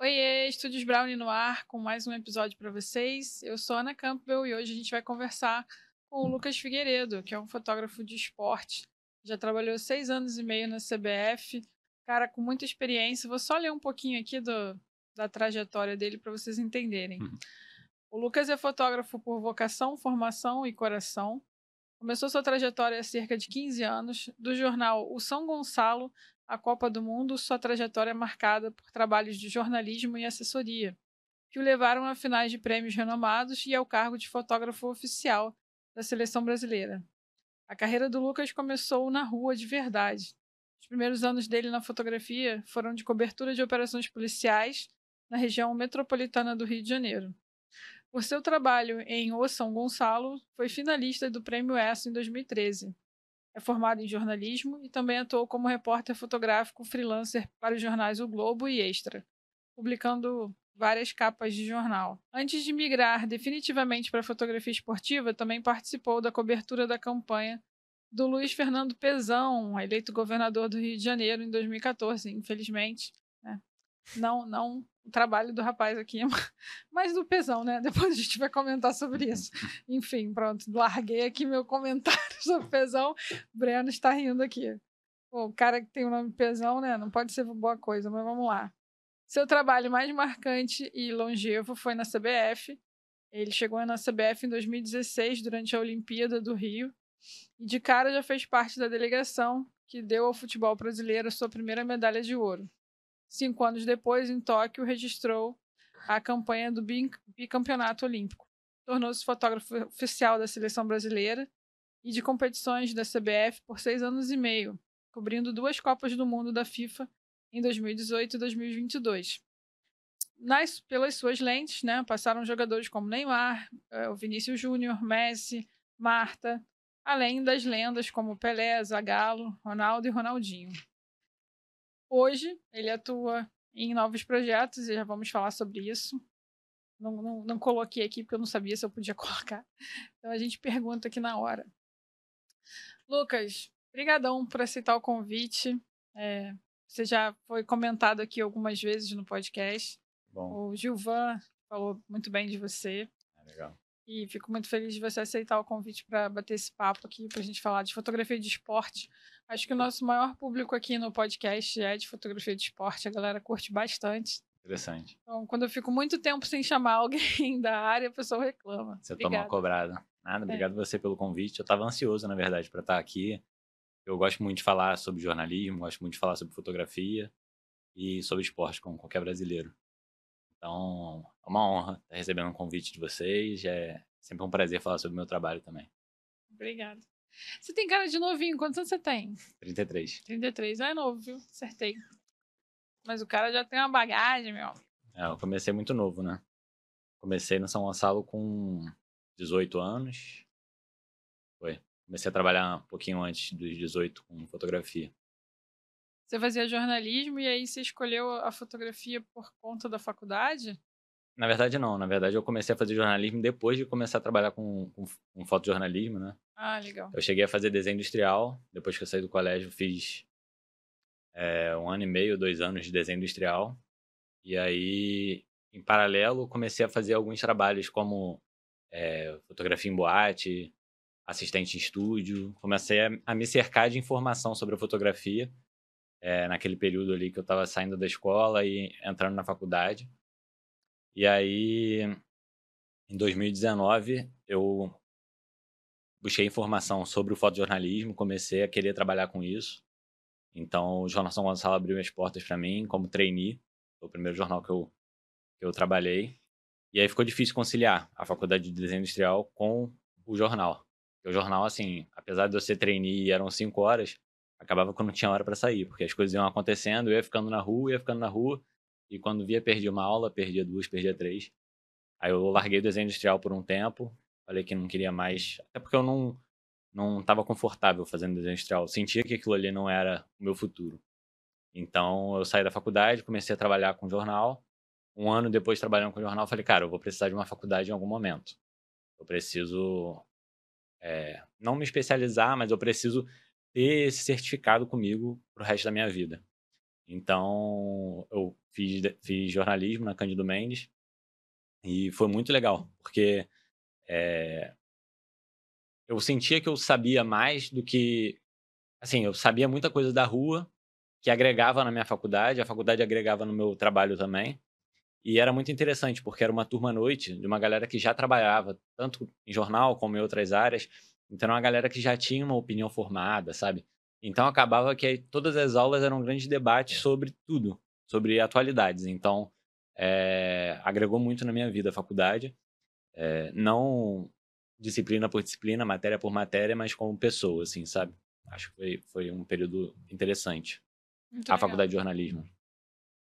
Oiê, Estúdios Brownie no ar com mais um episódio para vocês. Eu sou Ana Campbell e hoje a gente vai conversar com o Lucas Figueiredo, que é um fotógrafo de esporte. Já trabalhou seis anos e meio na CBF, cara com muita experiência. Vou só ler um pouquinho aqui do, da trajetória dele para vocês entenderem. Uhum. O Lucas é fotógrafo por vocação, formação e coração. Começou sua trajetória há cerca de 15 anos, do jornal O São Gonçalo à Copa do Mundo, sua trajetória é marcada por trabalhos de jornalismo e assessoria, que o levaram a finais de prêmios renomados e ao cargo de fotógrafo oficial da seleção brasileira. A carreira do Lucas começou na rua de verdade. Os primeiros anos dele na fotografia foram de cobertura de operações policiais na região metropolitana do Rio de Janeiro. Por seu trabalho em O São Gonçalo, foi finalista do Prêmio ESSO em 2013. É formado em jornalismo e também atuou como repórter fotográfico freelancer para os jornais O Globo e Extra, publicando várias capas de jornal. Antes de migrar definitivamente para a fotografia esportiva, também participou da cobertura da campanha do Luiz Fernando Pezão, eleito governador do Rio de Janeiro em 2014. Infelizmente, né? não, não o trabalho do rapaz aqui, mas do pesão, né? Depois a gente vai comentar sobre isso. Enfim, pronto, larguei aqui meu comentário sobre pesão. O Breno está rindo aqui. Pô, o cara que tem o nome pesão, né? Não pode ser boa coisa, mas vamos lá. Seu trabalho mais marcante e longevo foi na CBF. Ele chegou na CBF em 2016, durante a Olimpíada do Rio. E de cara já fez parte da delegação que deu ao futebol brasileiro a sua primeira medalha de ouro. Cinco anos depois, em Tóquio, registrou a campanha do bicampeonato olímpico. Tornou-se fotógrafo oficial da seleção brasileira e de competições da CBF por seis anos e meio, cobrindo duas Copas do Mundo da FIFA em 2018 e 2022. Nas, pelas suas lentes, né, passaram jogadores como Neymar, eh, o Vinícius Júnior, Messi, Marta, além das lendas como Pelé, Zagallo, Ronaldo e Ronaldinho. Hoje, ele atua em novos projetos e já vamos falar sobre isso. Não, não, não coloquei aqui porque eu não sabia se eu podia colocar. Então a gente pergunta aqui na hora. Lucas, brigadão por aceitar o convite. É, você já foi comentado aqui algumas vezes no podcast. Bom. O Gilvan falou muito bem de você. É legal. E fico muito feliz de você aceitar o convite para bater esse papo aqui, para a gente falar de fotografia de esporte. Acho que o nosso maior público aqui no podcast é de fotografia de esporte, a galera curte bastante. Interessante. Então, quando eu fico muito tempo sem chamar alguém da área, a pessoa reclama. Você Obrigada. toma uma cobrada. Nada, obrigado é. você pelo convite. Eu estava ansioso, na verdade, para estar aqui. Eu gosto muito de falar sobre jornalismo, gosto muito de falar sobre fotografia e sobre esporte, como qualquer brasileiro. Então, é uma honra estar recebendo um convite de vocês. É sempre um prazer falar sobre o meu trabalho também. Obrigada. Você tem cara de novinho. Quantos anos você tem? 33. 33. Ah, é novo, viu? Acertei. Mas o cara já tem uma bagagem, meu. É, eu comecei muito novo, né? Comecei no São Gonçalo com 18 anos. Foi. Comecei a trabalhar um pouquinho antes dos 18 com fotografia. Você fazia jornalismo e aí você escolheu a fotografia por conta da faculdade? Na verdade, não. Na verdade, eu comecei a fazer jornalismo depois de começar a trabalhar com, com, com fotojornalismo, né? Ah, legal. Eu cheguei a fazer desenho industrial. Depois que eu saí do colégio, fiz é, um ano e meio, dois anos de desenho industrial. E aí, em paralelo, comecei a fazer alguns trabalhos como é, fotografia em boate, assistente em estúdio. Comecei a, a me cercar de informação sobre a fotografia é, naquele período ali que eu estava saindo da escola e entrando na faculdade. E aí, em 2019, eu busquei informação sobre o fotojornalismo, comecei a querer trabalhar com isso. Então, o Jornal São Gonçalo abriu as portas para mim como trainee. Foi o primeiro jornal que eu, que eu trabalhei. E aí ficou difícil conciliar a faculdade de desenho industrial com o jornal. o jornal, assim, apesar de eu ser trainee e eram cinco horas, acabava que eu não tinha hora para sair, porque as coisas iam acontecendo, eu ia ficando na rua, ia ficando na rua, e quando via, perdia uma aula, perdia duas, perdia três. Aí eu larguei o desenho industrial por um tempo, falei que não queria mais, até porque eu não não estava confortável fazendo desenho industrial, eu sentia que aquilo ali não era o meu futuro. Então eu saí da faculdade, comecei a trabalhar com jornal. Um ano depois trabalhando com jornal, falei, cara, eu vou precisar de uma faculdade em algum momento. Eu preciso é, não me especializar, mas eu preciso ter esse certificado comigo pro resto da minha vida. Então, eu fiz, fiz jornalismo na Cândido Mendes e foi muito legal, porque é, eu sentia que eu sabia mais do que. Assim, eu sabia muita coisa da rua que agregava na minha faculdade, a faculdade agregava no meu trabalho também. E era muito interessante, porque era uma turma à noite de uma galera que já trabalhava, tanto em jornal como em outras áreas. Então, era uma galera que já tinha uma opinião formada, sabe? Então, acabava que todas as aulas eram um grande debate sobre tudo, sobre atualidades. Então, é, agregou muito na minha vida a faculdade. É, não disciplina por disciplina, matéria por matéria, mas como pessoa, assim, sabe? Acho que foi, foi um período interessante. Muito a legal. faculdade de jornalismo.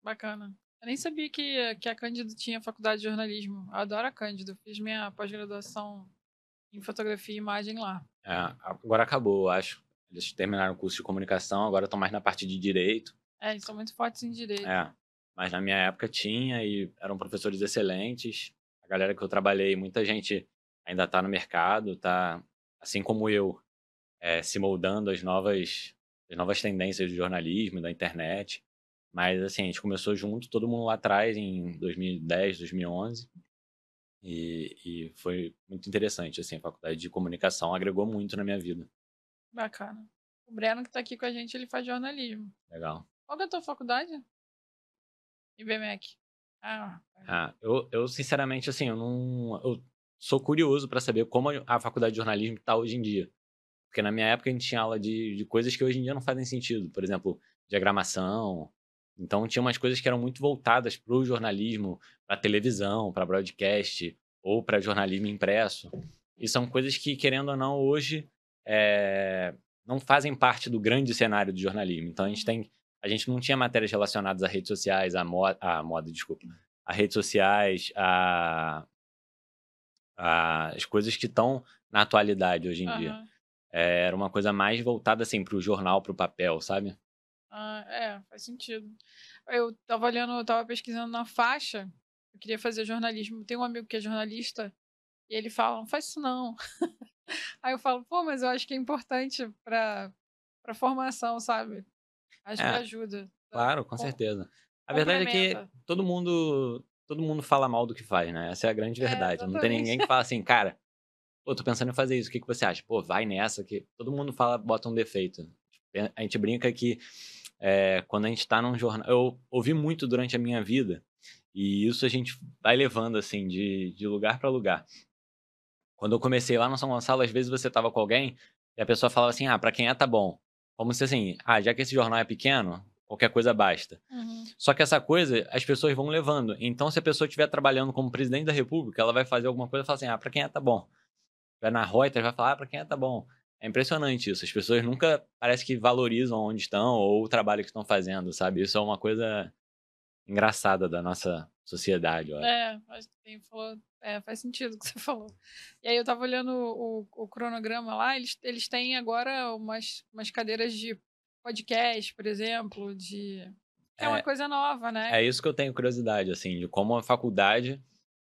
Bacana. Eu nem sabia que, que a Cândido tinha faculdade de jornalismo. Eu adoro a Cândido. Fiz minha pós-graduação em fotografia e imagem lá. É, agora acabou, acho. Eles terminaram o curso de comunicação, agora estão mais na parte de direito. É, eles são muito fortes em direito. É, mas na minha época tinha e eram professores excelentes. A galera que eu trabalhei, muita gente ainda está no mercado, tá, assim como eu, é, se moldando às novas, às novas tendências do jornalismo, da internet. Mas, assim, a gente começou junto, todo mundo lá atrás, em 2010, 2011. E, e foi muito interessante, assim, a faculdade de comunicação agregou muito na minha vida. Bacana. O Breno que está aqui com a gente, ele faz jornalismo. Legal. Qual é a tua faculdade? IBMEC. Ah, ah eu, eu, sinceramente, assim, eu não... Eu sou curioso para saber como a faculdade de jornalismo está hoje em dia. Porque na minha época a gente tinha aula de, de coisas que hoje em dia não fazem sentido. Por exemplo, diagramação, então tinha umas coisas que eram muito voltadas para o jornalismo, para televisão, para broadcast ou para jornalismo impresso. E são coisas que, querendo ou não, hoje é, não fazem parte do grande cenário do jornalismo. Então a gente tem, a gente não tinha matérias relacionadas a redes sociais, a moda, a moda, desculpa, a redes sociais, a, a as coisas que estão na atualidade hoje em uhum. dia. É, era uma coisa mais voltada assim para o jornal, para o papel, sabe? Ah, é, faz sentido. Eu tava olhando, eu tava pesquisando na faixa. Eu queria fazer jornalismo. Tem um amigo que é jornalista e ele fala: não faz isso não. Aí eu falo: pô, mas eu acho que é importante pra, pra formação, sabe? Acho é, que ajuda. Claro, com, certeza. A verdade é que todo mundo todo mundo fala mal do que faz, né? Essa é a grande é, verdade. É, não tem ninguém que fala assim, cara, pô, tô pensando em fazer isso, o que, que você acha? Pô, vai nessa, que todo mundo fala, bota um defeito. A gente brinca que é, quando a gente está num jornal. Eu ouvi muito durante a minha vida, e isso a gente vai levando, assim, de, de lugar para lugar. Quando eu comecei lá no São Gonçalo, às vezes você tava com alguém e a pessoa falava assim: ah, para quem é, tá bom. Como se assim, ah, já que esse jornal é pequeno, qualquer coisa basta. Uhum. Só que essa coisa as pessoas vão levando. Então, se a pessoa estiver trabalhando como presidente da República, ela vai fazer alguma coisa e fala assim: ah, para quem é, tá bom. Vai na Reuters, vai falar: ah, para quem é, tá bom. É impressionante isso. As pessoas nunca parece que valorizam onde estão ou o trabalho que estão fazendo, sabe? Isso é uma coisa engraçada da nossa sociedade, eu acho. É, faz, falou, é, faz sentido o que você falou. E aí eu tava olhando o, o, cronograma lá, eles, eles têm agora umas, umas cadeiras de podcast, por exemplo, de. É, é uma coisa nova, né? É isso que eu tenho curiosidade, assim, de como a faculdade,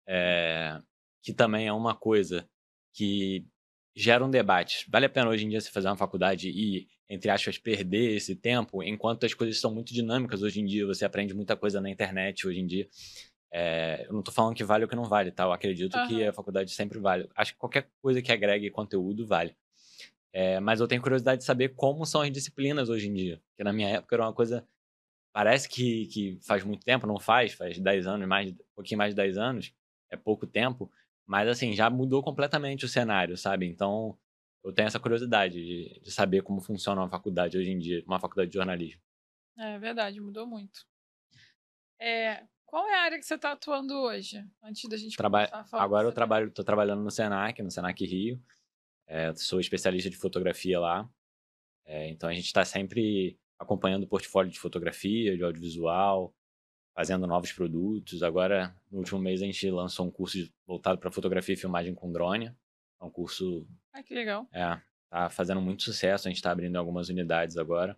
é, que também é uma coisa que gera um debate. Vale a pena hoje em dia você fazer uma faculdade e, entre aspas, perder esse tempo, enquanto as coisas são muito dinâmicas hoje em dia, você aprende muita coisa na internet hoje em dia. É, eu não estou falando que vale ou que não vale, tá? Eu acredito uhum. que a faculdade sempre vale. Acho que qualquer coisa que agregue conteúdo vale. É, mas eu tenho curiosidade de saber como são as disciplinas hoje em dia. Porque na minha época era uma coisa. Parece que, que faz muito tempo, não faz, faz 10 anos, mais, um pouquinho mais de 10 anos, é pouco tempo. Mas, assim, já mudou completamente o cenário, sabe? Então, eu tenho essa curiosidade de, de saber como funciona uma faculdade hoje em dia, uma faculdade de jornalismo. É verdade, mudou muito. É, qual é a área que você está atuando hoje? Antes da gente Traba começar a falar. Agora eu trabalho, estou trabalhando no Senac, no Senac Rio. É, sou especialista de fotografia lá. É, então a gente está sempre acompanhando o portfólio de fotografia, de audiovisual, fazendo novos produtos. Agora, no último mês, a gente lançou um curso voltado para fotografia e filmagem com drone. É um curso. Ah, que legal. É, tá fazendo muito sucesso. A gente está abrindo algumas unidades agora.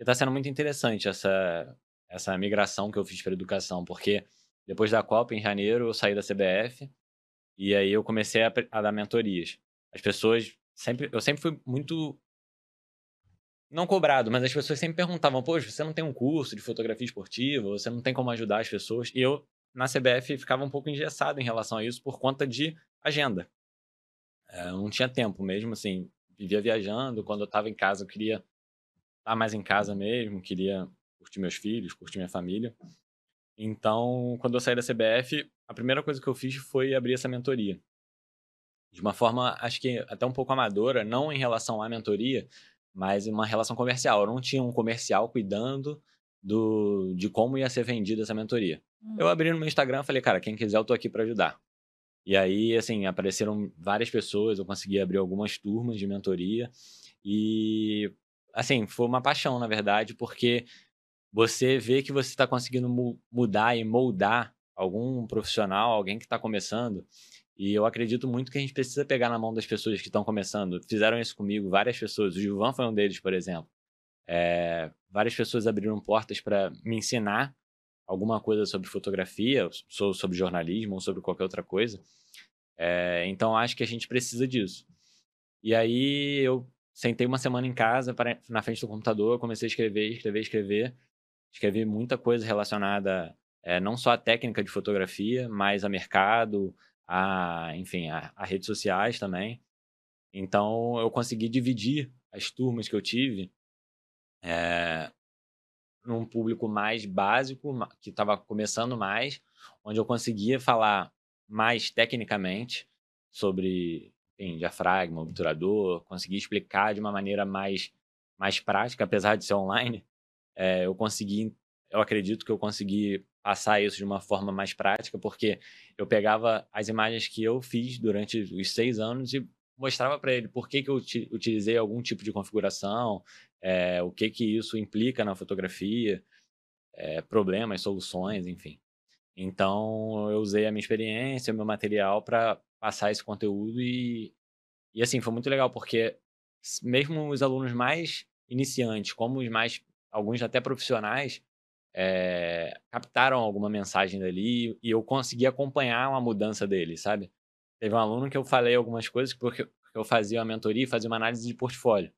E está sendo muito interessante essa, essa migração que eu fiz para educação, porque depois da Copa, em janeiro, eu saí da CBF e aí eu comecei a, a dar mentorias. As pessoas sempre. Eu sempre fui muito não cobrado, mas as pessoas sempre perguntavam: Poxa, você não tem um curso de fotografia esportiva? Você não tem como ajudar as pessoas? E eu, na CBF, ficava um pouco engessado em relação a isso por conta de agenda. É, eu não tinha tempo mesmo, assim, vivia viajando. Quando eu estava em casa, eu queria estar mais em casa mesmo, queria curtir meus filhos, curtir minha família. Então, quando eu saí da CBF, a primeira coisa que eu fiz foi abrir essa mentoria. De uma forma, acho que até um pouco amadora, não em relação à mentoria, mas uma relação comercial. Eu não tinha um comercial cuidando do, de como ia ser vendida essa mentoria. Hum. Eu abri no meu Instagram e falei, cara, quem quiser eu tô aqui para ajudar. E aí, assim, apareceram várias pessoas, eu consegui abrir algumas turmas de mentoria. E, assim, foi uma paixão, na verdade, porque você vê que você está conseguindo mu mudar e moldar algum profissional, alguém que está começando. E eu acredito muito que a gente precisa pegar na mão das pessoas que estão começando. Fizeram isso comigo, várias pessoas. O Gilvan foi um deles, por exemplo. É, várias pessoas abriram portas para me ensinar alguma coisa sobre fotografia, sobre jornalismo ou sobre qualquer outra coisa. É, então acho que a gente precisa disso. E aí eu sentei uma semana em casa, para, na frente do computador, comecei a escrever, escrever, escrever. Escrevi muita coisa relacionada é, não só à técnica de fotografia, mas a mercado, a, enfim, a, a redes sociais também. Então eu consegui dividir as turmas que eu tive é, num público mais básico, que estava começando mais, onde eu conseguia falar mais tecnicamente sobre enfim, diafragma, obturador, conseguir explicar de uma maneira mais, mais prática, apesar de ser online, é, eu consegui, eu acredito que eu consegui passar isso de uma forma mais prática, porque eu pegava as imagens que eu fiz durante os seis anos e mostrava para ele por que, que eu utilizei algum tipo de configuração, é, o que, que isso implica na fotografia, é, problemas, soluções, enfim. Então, eu usei a minha experiência, o meu material para passar esse conteúdo e, e, assim, foi muito legal, porque mesmo os alunos mais iniciantes, como os mais, alguns até profissionais, é, captaram alguma mensagem dali e eu consegui acompanhar uma mudança deles, sabe? Teve um aluno que eu falei algumas coisas porque eu fazia uma mentoria e fazia uma análise de portfólio.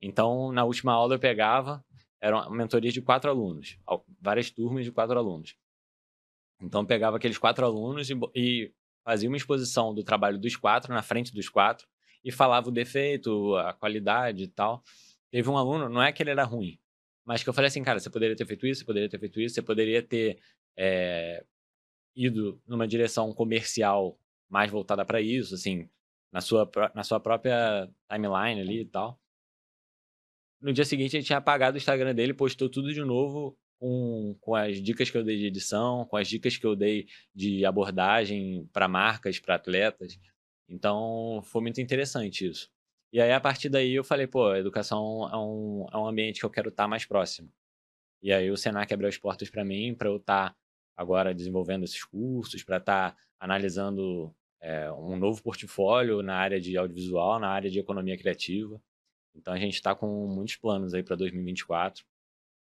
Então, na última aula eu pegava, era uma mentoria de quatro alunos, várias turmas de quatro alunos. Então, eu pegava aqueles quatro alunos e, e fazia uma exposição do trabalho dos quatro, na frente dos quatro, e falava o defeito, a qualidade e tal. Teve um aluno, não é que ele era ruim, mas que eu falei assim, cara, você poderia ter feito isso, você poderia ter feito isso, você poderia ter é, ido numa direção comercial mais voltada para isso, assim, na sua, na sua própria timeline ali e tal. No dia seguinte, ele tinha apagado o Instagram dele, postou tudo de novo com, com as dicas que eu dei de edição, com as dicas que eu dei de abordagem para marcas, para atletas. Então, foi muito interessante isso. E aí, a partir daí, eu falei, pô, educação é um, é um ambiente que eu quero estar mais próximo. E aí, o Senac abriu as portas para mim, para eu estar agora desenvolvendo esses cursos, para estar analisando é, um novo portfólio na área de audiovisual, na área de economia criativa. Então a gente está com muitos planos aí para 2024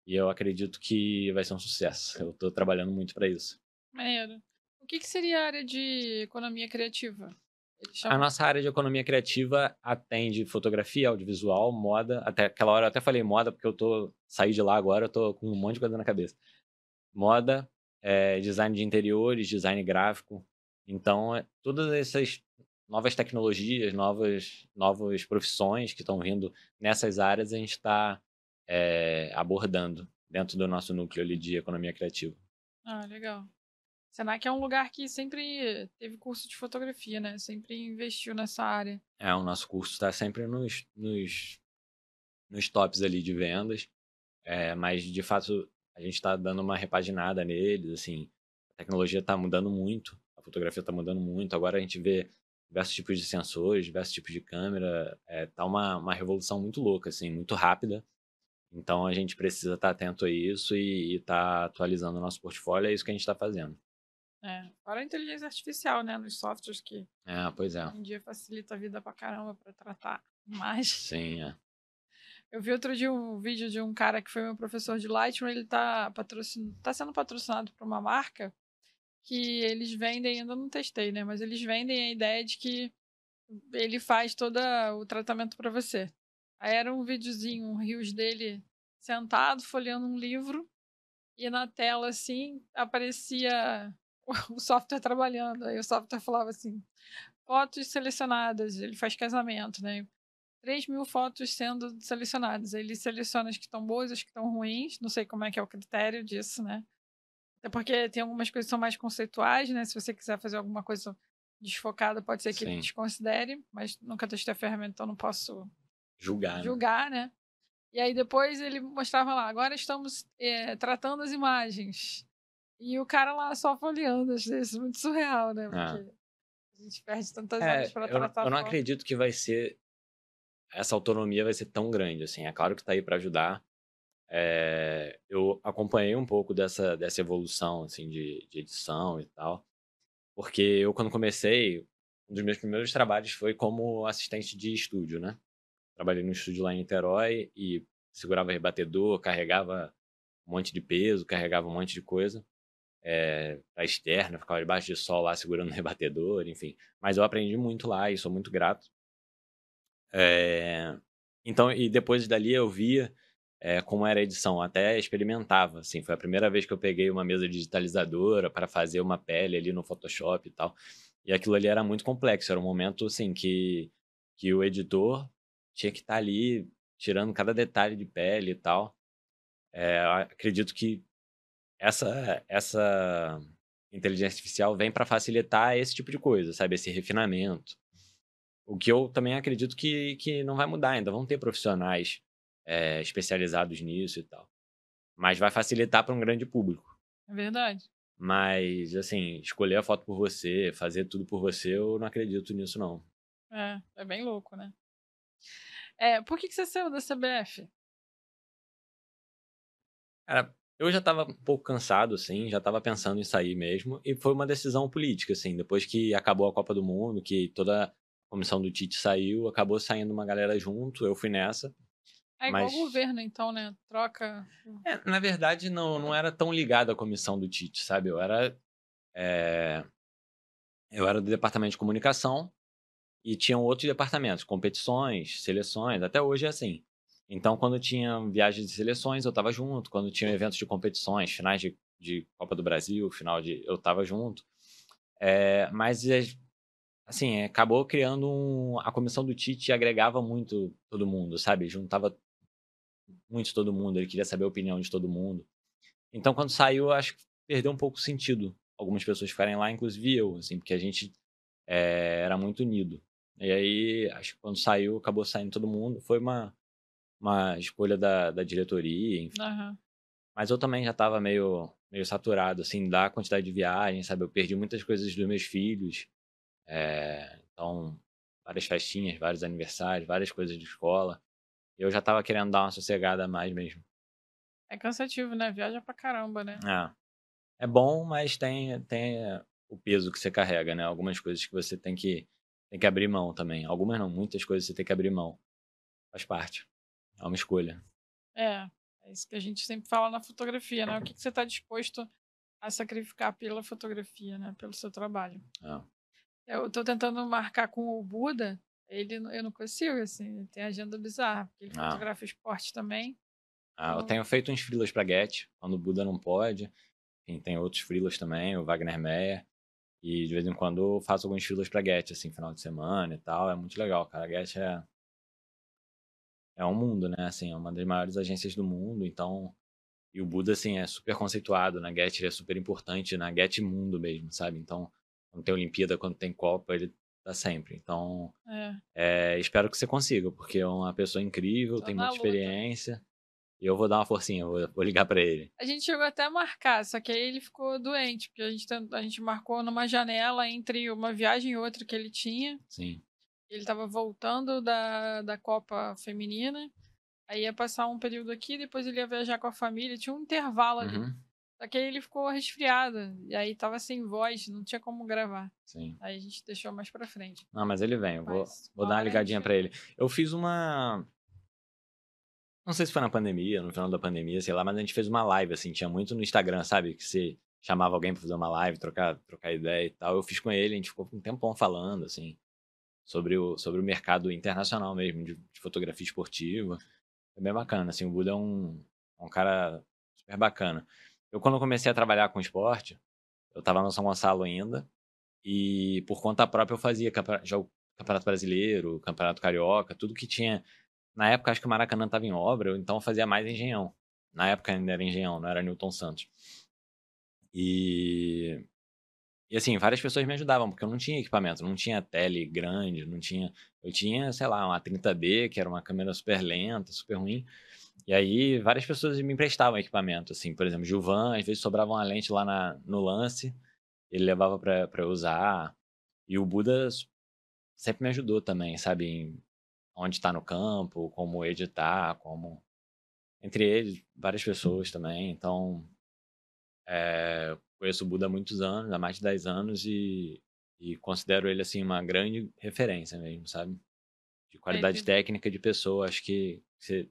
e eu acredito que vai ser um sucesso. Eu estou trabalhando muito para isso. Maneiro. O que, que, seria a área de economia criativa? A nossa área de economia criativa atende fotografia, audiovisual, moda. Até aquela hora eu até falei moda porque eu tô saí de lá agora, eu tô com um monte de coisa na cabeça. Moda, é, design de interiores, design gráfico. Então, é, todas essas novas tecnologias, novas, novas profissões que estão vindo nessas áreas, a gente está é, abordando dentro do nosso núcleo ali de economia criativa. Ah, legal. Senac é um lugar que sempre teve curso de fotografia, né? Sempre investiu nessa área. É, o nosso curso está sempre nos, nos, nos tops ali de vendas, é, mas de fato a gente está dando uma repaginada neles, assim, a tecnologia está mudando muito, a fotografia está mudando muito, agora a gente vê diversos tipos de sensores, diversos tipos de câmera. É, tá uma, uma revolução muito louca, assim, muito rápida. Então a gente precisa estar tá atento a isso e estar tá atualizando o nosso portfólio. É isso que a gente está fazendo. É, fora a inteligência artificial, né? Nos softwares que é, pois é. hoje em dia facilita a vida pra caramba para tratar mais. Sim, é. Eu vi outro dia um vídeo de um cara que foi meu professor de Lightroom, ele tá, patrocin... tá sendo patrocinado por uma marca que eles vendem, ainda não testei, né? Mas eles vendem a ideia de que ele faz todo o tratamento para você. Aí era um videozinho, um rios dele sentado, folheando um livro. E na tela, assim, aparecia o software trabalhando. Aí o software falava assim: fotos selecionadas. Ele faz casamento, né? 3 mil fotos sendo selecionadas. Aí ele seleciona as que estão boas, as que estão ruins. Não sei como é que é o critério disso, né? Até porque tem algumas coisas que são mais conceituais, né? Se você quiser fazer alguma coisa desfocada, pode ser que Sim. ele desconsidere, mas nunca testei a ferramenta, então não posso julgar, julgar né? né? E aí depois ele mostrava lá, agora estamos é, tratando as imagens. E o cara lá só folheando, isso é muito surreal, né? Ah. Porque a gente perde tantas é, horas para tratar. Eu, eu não acredito que vai ser essa autonomia vai ser tão grande, assim. É claro que está aí para ajudar. É, eu acompanhei um pouco dessa, dessa evolução, assim, de, de edição e tal. Porque eu, quando comecei, um dos meus primeiros trabalhos foi como assistente de estúdio, né? Trabalhei no estúdio lá em Niterói e segurava rebatedor, carregava um monte de peso, carregava um monte de coisa é, pra externa, ficava debaixo de sol lá segurando o rebatedor, enfim. Mas eu aprendi muito lá e sou muito grato. É, então, e depois dali eu via é, como era a edição, até experimentava, assim, foi a primeira vez que eu peguei uma mesa digitalizadora para fazer uma pele ali no Photoshop e tal, e aquilo ali era muito complexo, era um momento, assim, que, que o editor tinha que estar tá ali tirando cada detalhe de pele e tal, é, acredito que essa, essa inteligência artificial vem para facilitar esse tipo de coisa, sabe, esse refinamento, o que eu também acredito que, que não vai mudar ainda, vão ter profissionais é, especializados nisso e tal. Mas vai facilitar para um grande público. É verdade. Mas, assim, escolher a foto por você, fazer tudo por você, eu não acredito nisso, não. É, é bem louco, né? É, por que, que você saiu da CBF? Cara, eu já estava um pouco cansado, assim, já estava pensando em sair mesmo, e foi uma decisão política, assim, depois que acabou a Copa do Mundo, que toda a comissão do Tite saiu, acabou saindo uma galera junto, eu fui nessa, é igual Mas... o governo, então, né? Troca. É, na verdade, não, não era tão ligado à comissão do Tite, sabe? Eu era. É... Eu era do departamento de comunicação e tinham outros departamentos, competições, seleções, até hoje é assim. Então, quando tinha viagens de seleções, eu estava junto. Quando tinha eventos de competições, finais de, de Copa do Brasil, final de. Eu estava junto. É, mas, assim, acabou criando um. A comissão do Tite agregava muito todo mundo, sabe? Juntava muito todo mundo, ele queria saber a opinião de todo mundo. Então, quando saiu, acho que perdeu um pouco o sentido algumas pessoas ficarem lá, inclusive eu, assim, porque a gente é, era muito unido. E aí, acho que quando saiu, acabou saindo todo mundo. Foi uma, uma escolha da, da diretoria, enfim. Uhum. Mas eu também já estava meio, meio saturado, assim, da quantidade de viagens, sabe? Eu perdi muitas coisas dos meus filhos. É, então, várias festinhas, vários aniversários, várias coisas de escola. Eu já tava querendo dar uma sossegada a mais mesmo. É cansativo, né? Viaja pra caramba, né? É. É bom, mas tem, tem o peso que você carrega, né? Algumas coisas que você tem que, tem que abrir mão também. Algumas não, muitas coisas você tem que abrir mão. Faz parte. É uma escolha. É, é isso que a gente sempre fala na fotografia, né? O que, que você está disposto a sacrificar pela fotografia, né? Pelo seu trabalho. É. Eu estou tentando marcar com o Buda ele, eu não consigo, assim, tem agenda bizarra, porque ele ah. fotografa esporte também. Ah, então... eu tenho feito uns frilas pra Get, quando o Buda não pode. Enfim, tem outros frilas também, o Wagner Meyer. E de vez em quando eu faço alguns frilas pra Get, assim, final de semana e tal. É muito legal, cara. A Get é. É um mundo, né? Assim, é uma das maiores agências do mundo, então. E o Buda, assim, é super conceituado na Get, ele é super importante na Get Mundo mesmo, sabe? Então, quando tem Olimpíada, quando tem Copa, ele tá sempre. Então, é. É, espero que você consiga, porque é uma pessoa incrível, Tô tem muita luta. experiência. E eu vou dar uma forcinha, vou, vou ligar para ele. A gente chegou até a marcar, só que aí ele ficou doente, porque a gente, a gente marcou numa janela entre uma viagem e outra que ele tinha. Sim. Ele tava voltando da, da Copa Feminina. Aí ia passar um período aqui, depois ele ia viajar com a família. Tinha um intervalo ali. Uhum. Só que aí ele ficou resfriado. E aí tava sem voz, não tinha como gravar. Sim. Aí a gente deixou mais pra frente. Não, mas ele vem. Eu vou, vou dar uma ligadinha para ele. Eu fiz uma. Não sei se foi na pandemia, no final da pandemia, sei lá, mas a gente fez uma live, assim, tinha muito no Instagram, sabe? Que você chamava alguém pra fazer uma live, trocar, trocar ideia e tal. Eu fiz com ele, a gente ficou um tempão falando, assim, sobre o, sobre o mercado internacional mesmo, de, de fotografia esportiva. É bem bacana, assim, o Buda é um, é um cara super bacana. Eu, quando comecei a trabalhar com esporte, eu estava no São Gonçalo ainda, e por conta própria eu fazia já o Campeonato Brasileiro, Campeonato Carioca, tudo que tinha. Na época, acho que o Maracanã estava em obra, então eu fazia mais engenhão. Na época ainda era engenhão, não era Newton Santos. E e assim, várias pessoas me ajudavam, porque eu não tinha equipamento, não tinha tele grande, não tinha. Eu tinha, sei lá, uma 30D, que era uma câmera super lenta, super ruim. E aí, várias pessoas me emprestavam equipamento, assim, por exemplo, Gilvan, às vezes sobrava uma lente lá na, no lance, ele levava para eu usar. E o Buda sempre me ajudou também, sabe, em onde está no campo, como editar, como. Entre eles, várias pessoas também. Então, é, conheço o Buda há muitos anos, há mais de 10 anos, e, e considero ele, assim, uma grande referência mesmo, sabe? De qualidade é, técnica de pessoa. Acho que você,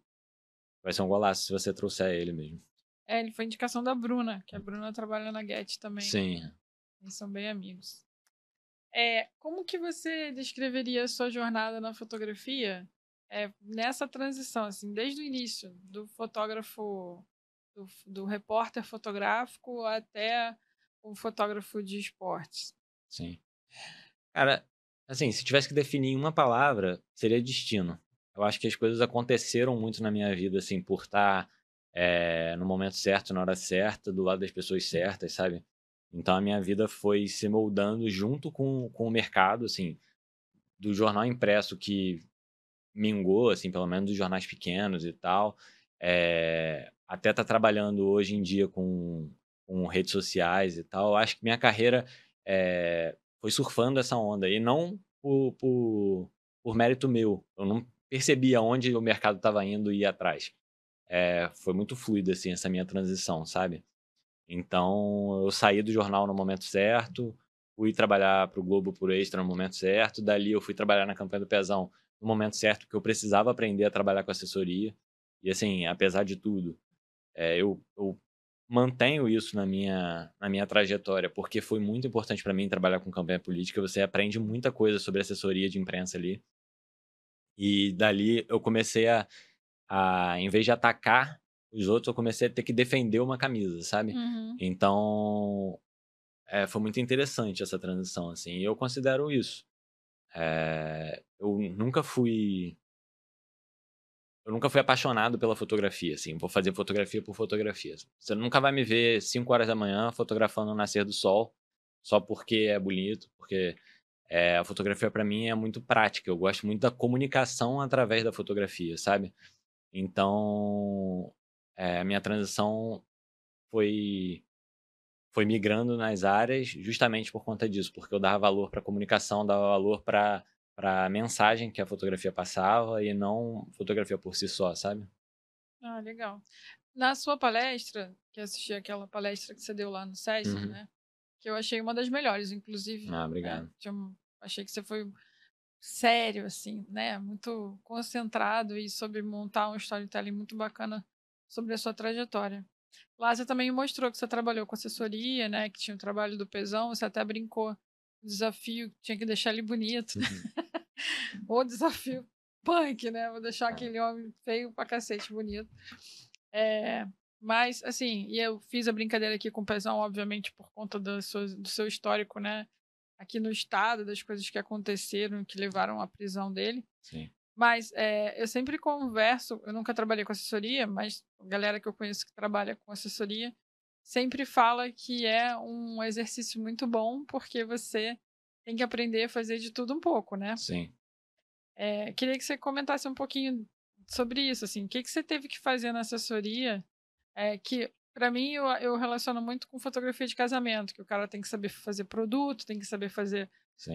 vai ser um golaço se você trouxer ele mesmo. É, ele foi indicação da Bruna, que a Bruna trabalha na Get também. Sim. Eles são bem amigos. É, como que você descreveria a sua jornada na fotografia é, nessa transição, assim, desde o início, do fotógrafo do, do repórter fotográfico até o fotógrafo de esportes. Sim. Cara, assim, se tivesse que definir uma palavra, seria destino. Eu acho que as coisas aconteceram muito na minha vida, assim, por estar é, no momento certo, na hora certa, do lado das pessoas certas, sabe? Então a minha vida foi se moldando junto com, com o mercado, assim, do jornal impresso que mingou, assim, pelo menos dos jornais pequenos e tal, é, até tá trabalhando hoje em dia com, com redes sociais e tal, acho que minha carreira é, foi surfando essa onda e não por, por, por, mérito meu. Eu não percebia onde o mercado estava indo e ia atrás. É, foi muito fluido assim essa minha transição, sabe? Então eu saí do jornal no momento certo, fui trabalhar para o Globo por Extra no momento certo, dali eu fui trabalhar na campanha do Pezão no momento certo que eu precisava aprender a trabalhar com assessoria. E assim, apesar de tudo, é, eu, eu mantenho isso na minha, na minha trajetória, porque foi muito importante para mim trabalhar com campanha política. Você aprende muita coisa sobre assessoria de imprensa ali. E dali eu comecei a, a em vez de atacar os outros, eu comecei a ter que defender uma camisa, sabe? Uhum. Então, é, foi muito interessante essa transição, assim. E eu considero isso. É, eu nunca fui eu nunca fui apaixonado pela fotografia, assim, vou fazer fotografia por fotografia. Você nunca vai me ver 5 horas da manhã fotografando o nascer do sol só porque é bonito, porque é, a fotografia para mim é muito prática. Eu gosto muito da comunicação através da fotografia, sabe? Então, é, a minha transição foi foi migrando nas áreas justamente por conta disso, porque eu dava valor para comunicação, dava valor para para a mensagem que a fotografia passava e não fotografia por si só, sabe? Ah, legal. Na sua palestra, que assisti aquela palestra que você deu lá no SESC, uhum. né? Que eu achei uma das melhores, inclusive. Ah, obrigado. Né, achei que você foi sério, assim, né? Muito concentrado e sobre montar um storytelling muito bacana sobre a sua trajetória. Lá você também mostrou que você trabalhou com assessoria, né? Que tinha o trabalho do pesão, você até brincou. O desafio tinha que deixar ele bonito. Uhum. o desafio punk, né? Vou deixar aquele homem feio pra cacete, bonito. É, mas, assim, e eu fiz a brincadeira aqui com o Pezão, obviamente, por conta do seu, do seu histórico, né? Aqui no estado, das coisas que aconteceram, que levaram à prisão dele. Sim. Mas é, eu sempre converso, eu nunca trabalhei com assessoria, mas a galera que eu conheço que trabalha com assessoria sempre fala que é um exercício muito bom, porque você tem que aprender a fazer de tudo um pouco, né? Sim. É, queria que você comentasse um pouquinho sobre isso, assim, o que, que você teve que fazer na assessoria, é, que para mim eu, eu relaciono muito com fotografia de casamento, que o cara tem que saber fazer produto, tem que saber fazer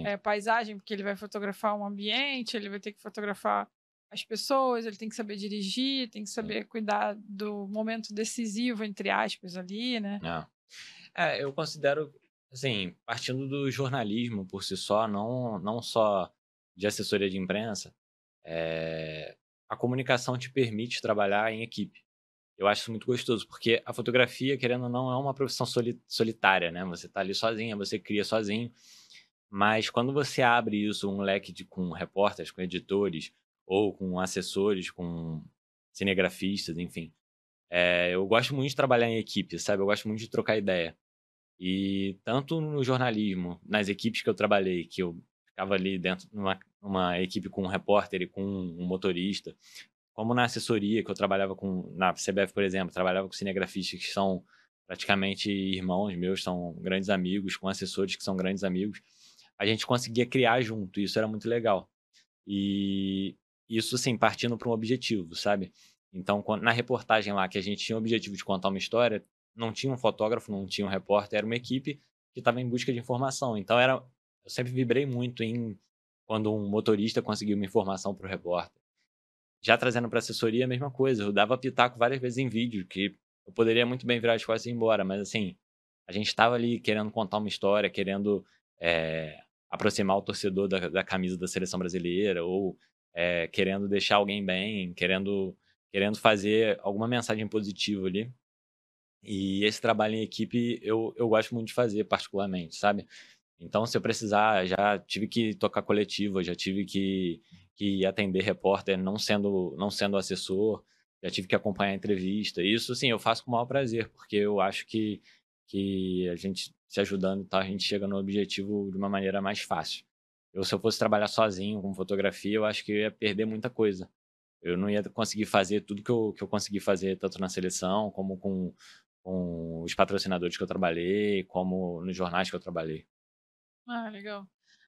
é, paisagem, porque ele vai fotografar um ambiente, ele vai ter que fotografar as pessoas, ele tem que saber dirigir, tem que saber Sim. cuidar do momento decisivo, entre aspas, ali, né? É, é eu considero assim, partindo do jornalismo por si só, não, não só de assessoria de imprensa, é, a comunicação te permite trabalhar em equipe. Eu acho isso muito gostoso, porque a fotografia, querendo ou não, é uma profissão solitária, né? Você está ali sozinha, você cria sozinho. Mas quando você abre isso, um leque de, com repórteres, com editores, ou com assessores, com cinegrafistas, enfim. É, eu gosto muito de trabalhar em equipe, sabe? Eu gosto muito de trocar ideia. E tanto no jornalismo, nas equipes que eu trabalhei, que eu ficava ali dentro de uma, equipe com um repórter e com um motorista, como na assessoria, que eu trabalhava com, na CBF, por exemplo, trabalhava com cinegrafistas que são praticamente irmãos meus, são grandes amigos, com assessores que são grandes amigos, a gente conseguia criar junto, e isso era muito legal. E isso, assim, partindo para um objetivo, sabe? Então, na reportagem lá, que a gente tinha o objetivo de contar uma história, não tinha um fotógrafo, não tinha um repórter, era uma equipe que estava em busca de informação. Então, era, eu sempre vibrei muito em quando um motorista conseguiu uma informação para o repórter. Já trazendo para assessoria, a mesma coisa. Eu dava pitaco várias vezes em vídeo, que eu poderia muito bem virar as costas e ir embora, mas assim, a gente estava ali querendo contar uma história, querendo é, aproximar o torcedor da, da, camisa da seleção brasileira, ou é, querendo deixar alguém bem, querendo, querendo fazer alguma mensagem positiva ali. E esse trabalho em equipe eu, eu gosto muito de fazer, particularmente, sabe? Então, se eu precisar, já tive que tocar coletiva, já tive que, que atender repórter não sendo, não sendo assessor, já tive que acompanhar a entrevista. Isso, sim, eu faço com o maior prazer, porque eu acho que, que a gente se ajudando, tá, a gente chega no objetivo de uma maneira mais fácil. Eu, se eu fosse trabalhar sozinho com fotografia, eu acho que eu ia perder muita coisa. Eu não ia conseguir fazer tudo que eu, que eu consegui fazer, tanto na seleção, como com, com os patrocinadores que eu trabalhei, como nos jornais que eu trabalhei. Ah, legal.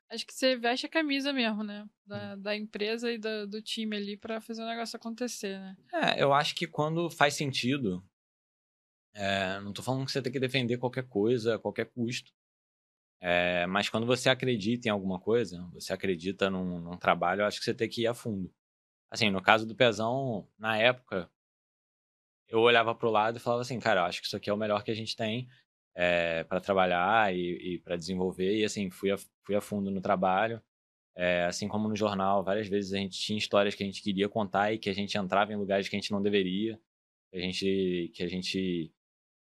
Acho que você veste a camisa mesmo, né? Da, hum. da empresa e da, do time ali para fazer o negócio acontecer, né? É, eu acho que quando faz sentido. É, não tô falando que você tem que defender qualquer coisa a qualquer custo. É, mas quando você acredita em alguma coisa, você acredita num, num, trabalho, eu acho que você tem que ir a fundo. Assim, no caso do Pezão, na época, eu olhava pro lado e falava assim, cara, eu acho que isso aqui é o melhor que a gente tem é, eh, para trabalhar e, e para desenvolver. E assim, fui a, fui a fundo no trabalho. É, assim como no jornal, várias vezes a gente tinha histórias que a gente queria contar e que a gente entrava em lugares que a gente não deveria, que a gente, que a gente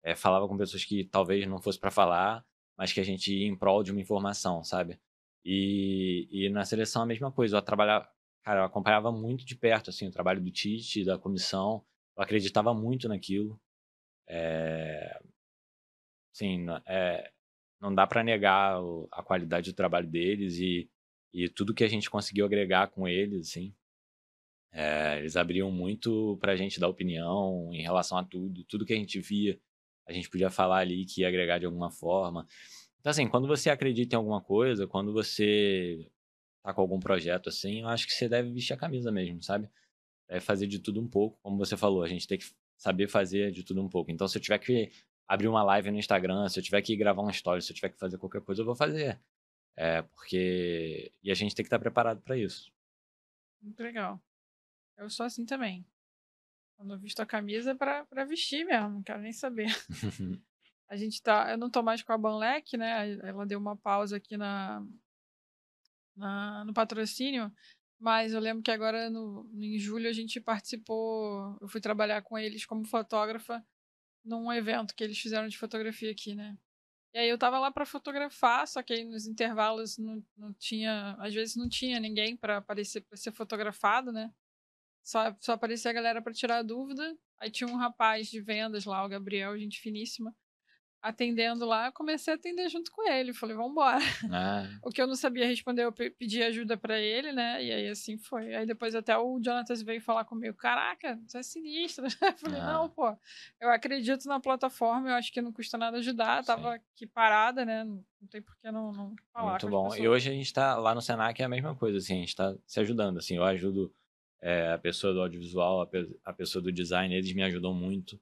é, falava com pessoas que talvez não fosse para falar, mas que a gente ia em prol de uma informação, sabe? E, e na seleção a mesma coisa, eu trabalhava, cara, eu acompanhava muito de perto assim o trabalho do Tite, da comissão, eu acreditava muito naquilo. É, sim, é, não dá para negar a qualidade do trabalho deles e, e tudo que a gente conseguiu agregar com eles, assim. É, eles abriam muito para a gente dar opinião em relação a tudo, tudo que a gente via, a gente podia falar ali que ia agregar de alguma forma. Então, assim, quando você acredita em alguma coisa, quando você tá com algum projeto assim, eu acho que você deve vestir a camisa mesmo, sabe? Deve fazer de tudo um pouco, como você falou, a gente tem que saber fazer de tudo um pouco. Então, se eu tiver que abrir uma live no Instagram, se eu tiver que gravar uma story, se eu tiver que fazer qualquer coisa, eu vou fazer. É, porque. E a gente tem que estar preparado para isso. Muito legal. Eu sou assim também. Quando eu visto a camisa é pra, pra vestir mesmo, não quero nem saber. a gente tá. Eu não tô mais com a Banlec, né? Ela deu uma pausa aqui na, na, no patrocínio. Mas eu lembro que agora, no, em julho, a gente participou. Eu fui trabalhar com eles como fotógrafa num evento que eles fizeram de fotografia aqui, né? E aí eu tava lá para fotografar, só que aí nos intervalos não, não tinha, às vezes não tinha ninguém para aparecer para ser fotografado, né? Só, só aparecia a galera para tirar dúvida. Aí tinha um rapaz de vendas lá, o Gabriel, gente finíssima atendendo lá, comecei a atender junto com ele. Falei, vamos embora. Ah. O que eu não sabia responder, eu pedi ajuda para ele, né? E aí assim foi. Aí depois até o Jonathan veio falar comigo: Caraca, você é sinistro. Eu falei, ah. não, pô, eu acredito na plataforma, eu acho que não custa nada ajudar. Sim. Tava aqui parada, né? Não tem por que não, não falar. Muito bom. E hoje a gente tá lá no Senac é a mesma coisa, assim, a gente tá se ajudando. Assim, eu ajudo é, a pessoa do audiovisual, a, pe a pessoa do design, eles me ajudam muito.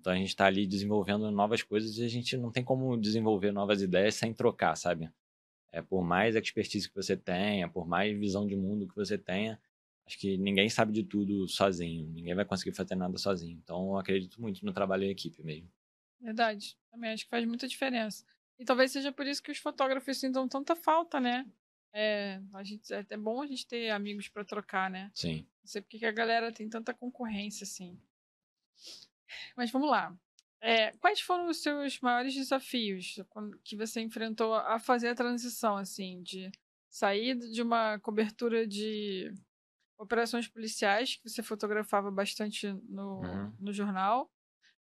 Então a gente está ali desenvolvendo novas coisas e a gente não tem como desenvolver novas ideias sem trocar, sabe? É, por mais expertise que você tenha, por mais visão de mundo que você tenha, acho que ninguém sabe de tudo sozinho, ninguém vai conseguir fazer nada sozinho. Então eu acredito muito no trabalho em equipe mesmo. Verdade, também acho que faz muita diferença. E talvez seja por isso que os fotógrafos sintam tanta falta, né? É, a gente, é, é bom a gente ter amigos para trocar, né? Sim. Não sei porque que a galera tem tanta concorrência, assim. Mas vamos lá. É, quais foram os seus maiores desafios que você enfrentou a fazer a transição, assim, de sair de uma cobertura de operações policiais, que você fotografava bastante no, uhum. no jornal,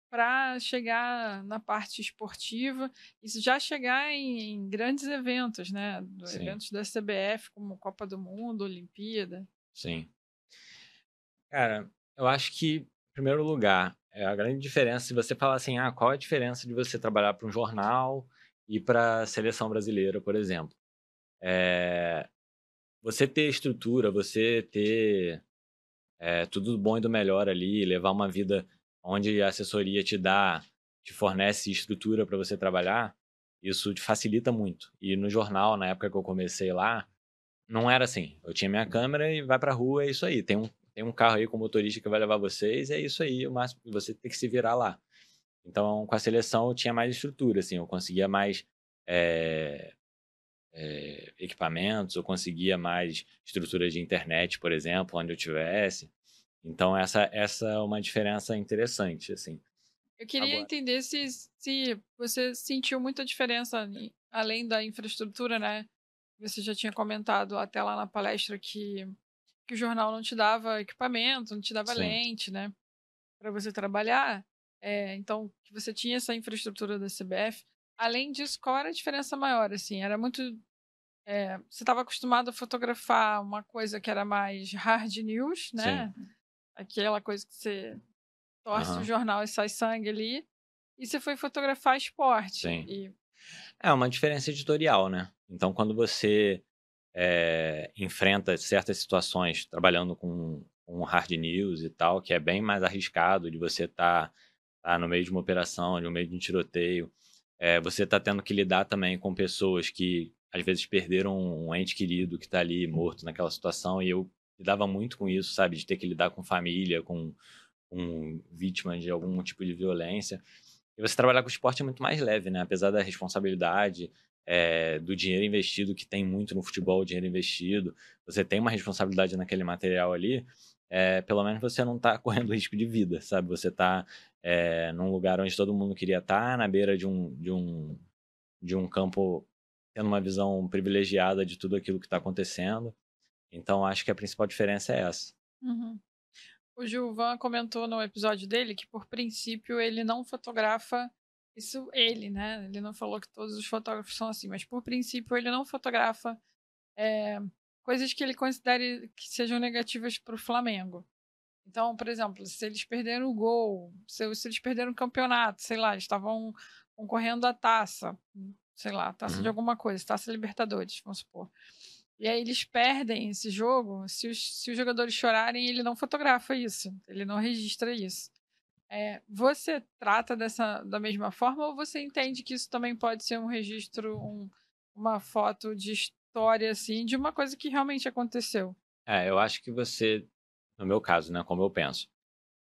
para chegar na parte esportiva e já chegar em, em grandes eventos, né? Eventos da CBF, como Copa do Mundo, Olimpíada. Sim. Cara, eu acho que, em primeiro lugar, é a grande diferença, se você falar assim, ah, qual é a diferença de você trabalhar para um jornal e para a seleção brasileira, por exemplo? É, você ter estrutura, você ter é, tudo do bom e do melhor ali, levar uma vida onde a assessoria te dá, te fornece estrutura para você trabalhar, isso te facilita muito. E no jornal, na época que eu comecei lá, não era assim. Eu tinha minha câmera e vai pra rua, é isso aí. Tem um, tem um carro aí com motorista que vai levar vocês, é isso aí. O máximo você tem que se virar lá. Então, com a seleção, eu tinha mais estrutura, assim, eu conseguia mais é, é, equipamentos, eu conseguia mais estrutura de internet, por exemplo, onde eu tivesse. Então, essa, essa é uma diferença interessante, assim. Eu queria Agora. entender se, se você sentiu muita diferença, além da infraestrutura, né? Você já tinha comentado até lá na palestra que, que o jornal não te dava equipamento, não te dava Sim. lente, né? Para você trabalhar. É, então, que você tinha essa infraestrutura da CBF. Além disso, qual era a diferença maior? Assim, era muito. É, você estava acostumado a fotografar uma coisa que era mais hard news, né? Sim aquela coisa que você torce uhum. o jornal e sai sangue ali. E você foi fotografar esporte. Sim. E... É uma diferença editorial, né? Então, quando você é, enfrenta certas situações trabalhando com, com hard news e tal, que é bem mais arriscado de você estar tá, tá no meio de uma operação, no meio de um tiroteio, é, você está tendo que lidar também com pessoas que às vezes perderam um ente querido que está ali morto naquela situação e eu lidava muito com isso, sabe? De ter que lidar com família, com, com vítimas de algum tipo de violência. E você trabalhar com esporte é muito mais leve, né? Apesar da responsabilidade, é, do dinheiro investido, que tem muito no futebol, dinheiro investido, você tem uma responsabilidade naquele material ali, é, pelo menos você não está correndo risco de vida, sabe? Você está é, num lugar onde todo mundo queria estar, tá, na beira de um, de um, de um campo tendo uma visão privilegiada de tudo aquilo que está acontecendo. Então, acho que a principal diferença é essa. Uhum. O Gilvan comentou no episódio dele que, por princípio, ele não fotografa. Isso ele, né? Ele não falou que todos os fotógrafos são assim, mas por princípio ele não fotografa é, coisas que ele considere que sejam negativas para o Flamengo. Então, por exemplo, se eles perderam o gol, se, se eles perderam o campeonato, sei lá, estavam concorrendo à taça, sei lá, taça uhum. de alguma coisa, taça Libertadores, vamos supor. E aí eles perdem esse jogo. Se os, se os jogadores chorarem, ele não fotografa isso. Ele não registra isso. É, você trata dessa da mesma forma ou você entende que isso também pode ser um registro, um, uma foto de história, assim, de uma coisa que realmente aconteceu? É, eu acho que você, no meu caso, né, como eu penso,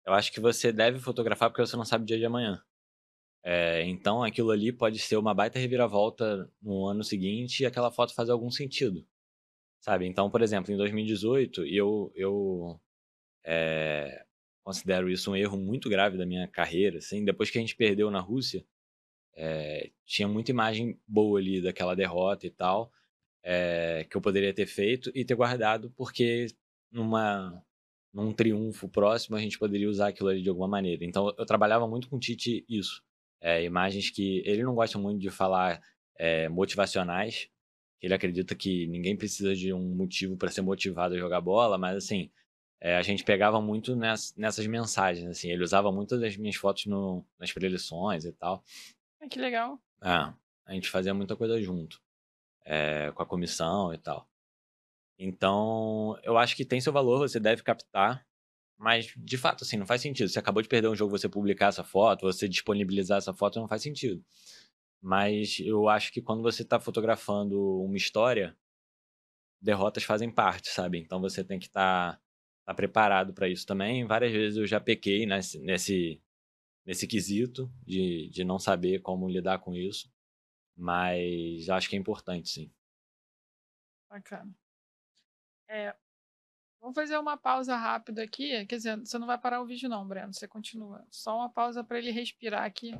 eu acho que você deve fotografar porque você não sabe o dia de amanhã. É, então aquilo ali pode ser uma baita reviravolta no ano seguinte e aquela foto faz algum sentido sabe? Então, por exemplo, em 2018, eu, eu é, considero isso um erro muito grave da minha carreira, assim, depois que a gente perdeu na Rússia, é, tinha muita imagem boa ali daquela derrota e tal, é, que eu poderia ter feito e ter guardado, porque numa num triunfo próximo a gente poderia usar aquilo ali de alguma maneira. Então eu trabalhava muito com o Tite isso, é, imagens que ele não gosta muito de falar motivacionais, ele acredita que ninguém precisa de um motivo para ser motivado a jogar bola, mas assim, é, a gente pegava muito ness, nessas mensagens, assim, ele usava muitas das minhas fotos no, nas preleções e tal. Ah, que legal. É, a gente fazia muita coisa junto, é, com a comissão e tal. Então, eu acho que tem seu valor, você deve captar, mas de fato, assim, não faz sentido. Você acabou de perder um jogo, você publicar essa foto, você disponibilizar essa foto, não faz sentido. Mas eu acho que quando você está fotografando uma história, derrotas fazem parte, sabe? Então você tem que estar tá, tá preparado para isso também. Várias vezes eu já pequei nesse, nesse, nesse quesito de, de não saber como lidar com isso. Mas acho que é importante, sim. Bacana. É, Vamos fazer uma pausa rápida aqui. Quer dizer, você não vai parar o vídeo, não, Breno. Você continua. Só uma pausa para ele respirar aqui.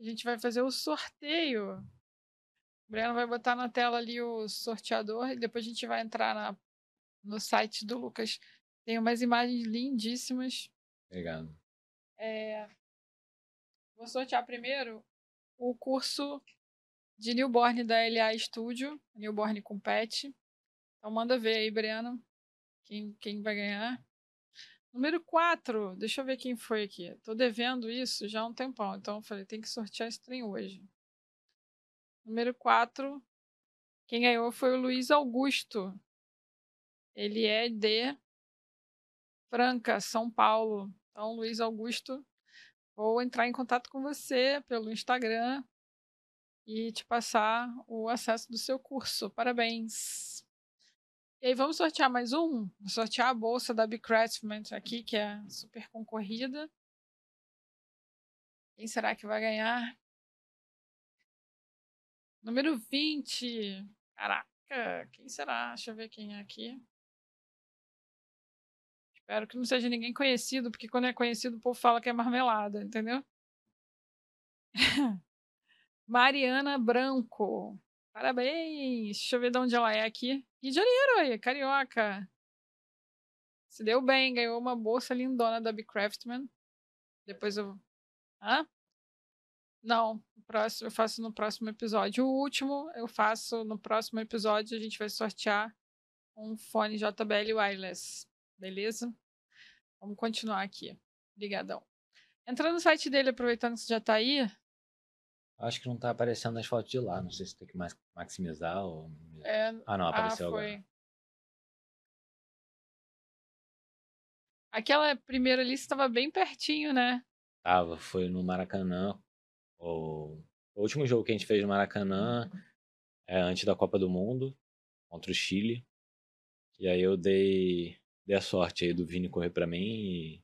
A gente vai fazer o sorteio. O Breno vai botar na tela ali o sorteador e depois a gente vai entrar na, no site do Lucas. Tem umas imagens lindíssimas. Obrigado. É, vou sortear primeiro o curso de newborn da LA Studio, newborn com pet. Então manda ver aí, Breno, quem, quem vai ganhar. Número 4, deixa eu ver quem foi aqui. Tô devendo isso já há um tempão, então eu falei, tem que sortear esse trem hoje. Número 4, quem ganhou foi o Luiz Augusto. Ele é de Franca, São Paulo. Então, Luiz Augusto, vou entrar em contato com você pelo Instagram e te passar o acesso do seu curso. Parabéns! E aí, vamos sortear mais um? Vou sortear a bolsa da Bicraftment aqui, que é super concorrida. Quem será que vai ganhar? Número 20. Caraca, quem será? Deixa eu ver quem é aqui. Espero que não seja ninguém conhecido, porque quando é conhecido o povo fala que é marmelada, entendeu? Mariana Branco. Parabéns! Deixa eu ver de onde ela é aqui. Rio de Janeiro, aí, carioca. Se deu bem, ganhou uma bolsa lindona da Bicraftman. Depois eu. Hã? Não, próximo, eu faço no próximo episódio. O último eu faço no próximo episódio. A gente vai sortear um fone JBL Wireless. Beleza? Vamos continuar aqui. Obrigadão. Entrando no site dele, aproveitando que você já está aí. Acho que não está aparecendo nas fotos de lá. Não sei se tem que maximizar ou. É... Ah, não, apareceu ah, foi. agora. Aquela primeira lista estava bem pertinho, né? Tava, foi no Maracanã. O, o último jogo que a gente fez no Maracanã é antes da Copa do Mundo, contra o Chile. E aí eu dei dei a sorte aí do Vini correr para mim e,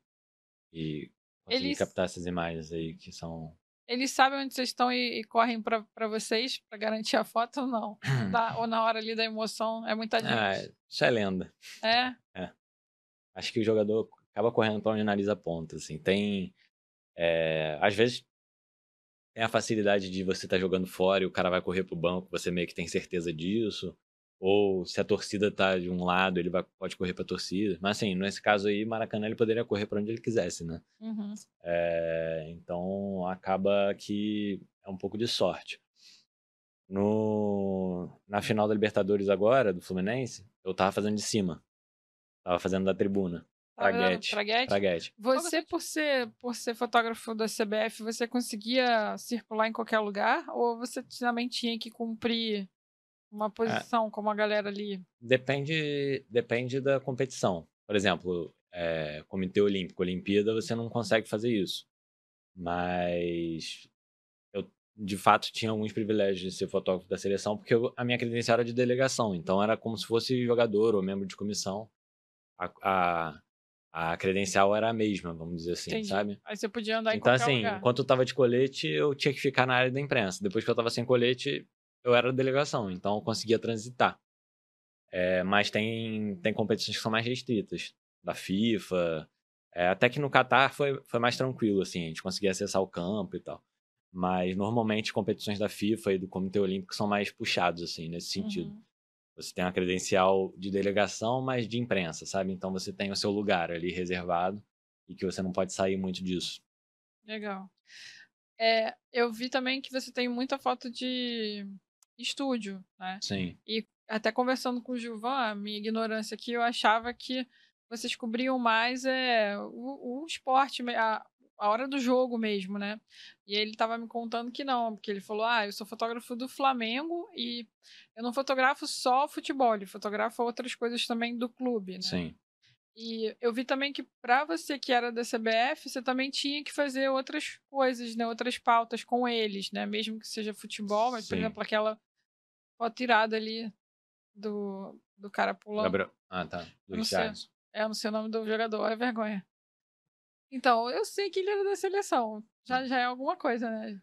e conseguir Eles... captar essas imagens aí que são. Eles sabem onde vocês estão e, e correm para vocês para garantir a foto ou não? ou na hora ali da emoção é muita gente. Ah, isso é lenda. É? É. Acho que o jogador acaba correndo para onde analisa ponta, assim. Tem. É, às vezes tem a facilidade de você estar tá jogando fora e o cara vai correr pro banco, você meio que tem certeza disso. Ou se a torcida tá de um lado, ele vai, pode correr pra torcida. Mas assim, nesse caso aí, Maracanã ele poderia correr para onde ele quisesse, né? Uhum. É, então acaba que é um pouco de sorte. No, na final da Libertadores agora, do Fluminense, eu tava fazendo de cima. Tava fazendo da tribuna. Praguete. Praguete? Praguete. Você, por ser, por ser fotógrafo da CBF, você conseguia circular em qualquer lugar? Ou você também tinha que cumprir uma é. posição, é, como a galera ali? Depende, depende da competição. Por exemplo, é, Comitê Olímpico, Olimpíada, você não consegue fazer isso. Mas eu, de fato, tinha alguns privilégios de ser fotógrafo da seleção, porque eu, a minha credencial era de delegação. Então, era como se fosse jogador ou membro de comissão. A, a, a credencial era a mesma, vamos dizer assim, Entendi. sabe? Aí você podia andar então, em qualquer assim, lugar. enquanto eu tava de colete, eu tinha que ficar na área da imprensa. Depois que eu tava sem colete, eu era delegação, então eu conseguia transitar. É, mas tem, tem competições que são mais restritas, da FIFA. É, até que no Catar foi, foi mais tranquilo, assim, a gente conseguia acessar o campo e tal. Mas normalmente competições da FIFA e do Comitê Olímpico são mais puxados, assim, nesse sentido. Uhum. Você tem uma credencial de delegação, mas de imprensa, sabe? Então você tem o seu lugar ali reservado e que você não pode sair muito disso. Legal. É, eu vi também que você tem muita foto de estúdio, né? Sim. E até conversando com o Gilvan, a minha ignorância aqui, eu achava que vocês cobriam mais é, o, o esporte, a, a hora do jogo mesmo, né? E ele estava me contando que não, porque ele falou: ah, eu sou fotógrafo do Flamengo e eu não fotografo só futebol, ele fotografa outras coisas também do clube, né? Sim. E eu vi também que para você que era da CBF, você também tinha que fazer outras coisas, né? Outras pautas com eles, né? Mesmo que seja futebol, mas, Sim. por exemplo, aquela foto tirada ali do, do cara pulando. Gabriel. Ah, tá. Do. É, eu não sei o nome do jogador, é vergonha. Então, eu sei que ele era da seleção. Já, hum. já é alguma coisa, né?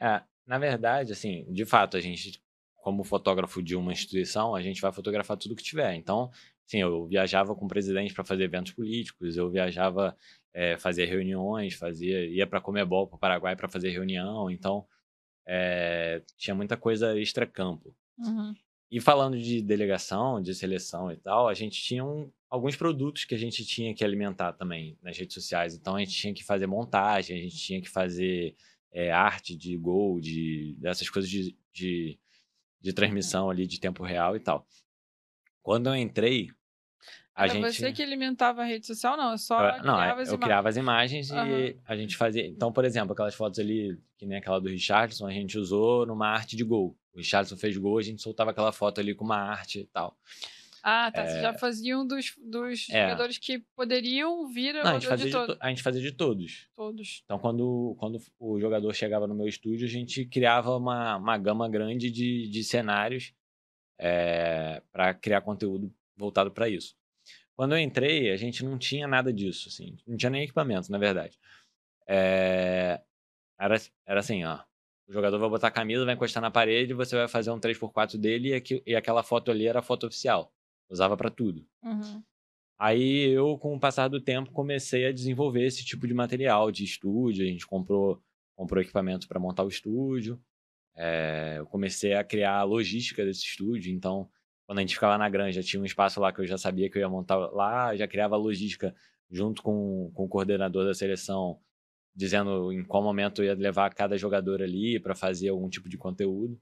É, na verdade, assim, de fato, a gente, como fotógrafo de uma instituição, a gente vai fotografar tudo que tiver. Então, sim, eu viajava com o presidente para fazer eventos políticos, eu viajava é, fazer reuniões, fazia, ia para Comebol, para o Paraguai para fazer reunião, então é, tinha muita coisa extra-campo. Uhum. E falando de delegação, de seleção e tal, a gente tinha um, alguns produtos que a gente tinha que alimentar também nas redes sociais. Então a gente tinha que fazer montagem, a gente tinha que fazer é, arte de gol, de, dessas coisas de, de, de, transmissão ali de tempo real e tal. Quando eu entrei, a Era gente... você que alimentava a rede social, não? Eu só eu, não, criava é, as eu imagens. criava as imagens Aham. e a gente fazia. Então, por exemplo, aquelas fotos ali, que nem aquela do Richardson, a gente usou numa arte de gol. O Richardson fez gol, a gente soltava aquela foto ali com uma arte e tal. Ah, tá. Você já fazia um dos, dos É. jogadores que poderiam vir Não, a gente, fazia de de to- a gente fazia de todos. todos. Então, quando, quando o jogador chegava no meu estúdio, a gente criava uma, uma gama grande de, de cenários para criar conteúdo voltado para isso. Quando eu entrei, a gente não tinha nada disso, assim, não tinha nem equipamento, na verdade. É, era, era assim, ó. O jogador vai botar a camisa, vai encostar na parede, você vai fazer um 3x4 dele e, aqui- e aquela foto ali era a foto oficial. Usava para tudo. Uhum. Aí eu, com o passar do tempo, comecei a desenvolver esse tipo de material de estúdio. A gente comprou, comprou equipamento para montar o estúdio. É, eu comecei a criar a logística desse estúdio. Então, quando a gente ficava na granja, tinha um espaço lá que eu já sabia que eu ia montar lá. Já criava a logística junto com, com o coordenador da seleção, dizendo em qual momento eu ia levar cada jogador ali para fazer algum tipo de conteúdo.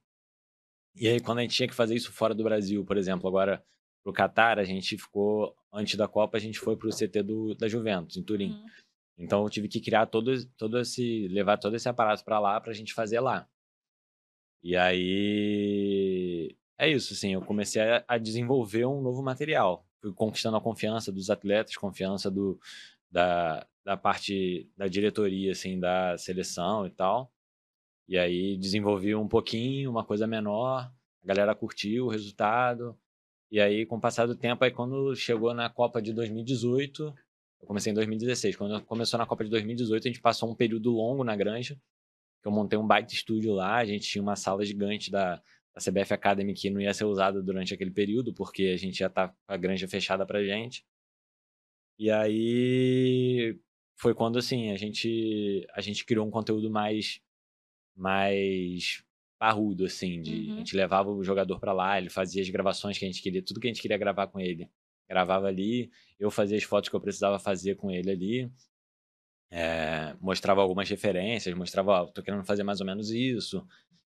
E aí, quando a gente tinha que fazer isso fora do Brasil, por exemplo, agora pro Catar, a gente ficou, antes da Copa, a gente foi pro CT do, da Juventus, em Turim. Uhum. Então eu tive que criar todo, todo esse, levar todo esse aparato para lá pra gente fazer lá. E aí é isso, assim, eu comecei a, a desenvolver um novo material. Fui conquistando a confiança dos atletas, confiança do, da, da parte da diretoria, assim, da seleção e tal. E aí desenvolvi um pouquinho, uma coisa menor, a galera curtiu o resultado. E aí, com o passar do tempo, aí quando chegou na Copa de 2018, eu comecei em 2016. Quando começou na Copa de 2018, a gente passou um período longo na granja, que eu montei um baita estúdio lá, a gente tinha uma sala gigante da, da CBF Academy que não ia ser usada durante aquele período, porque a gente já tá com a granja fechada pra gente. E aí foi quando assim, a gente a gente criou um conteúdo mais mais parrudo assim, de Uhum. a gente levava o jogador pra lá, ele fazia as gravações que a gente queria, tudo que a gente queria gravar com ele. Gravava ali, eu fazia as fotos que eu precisava fazer com ele ali. É, mostrava algumas referências, mostrava, ó, tô querendo fazer mais ou menos isso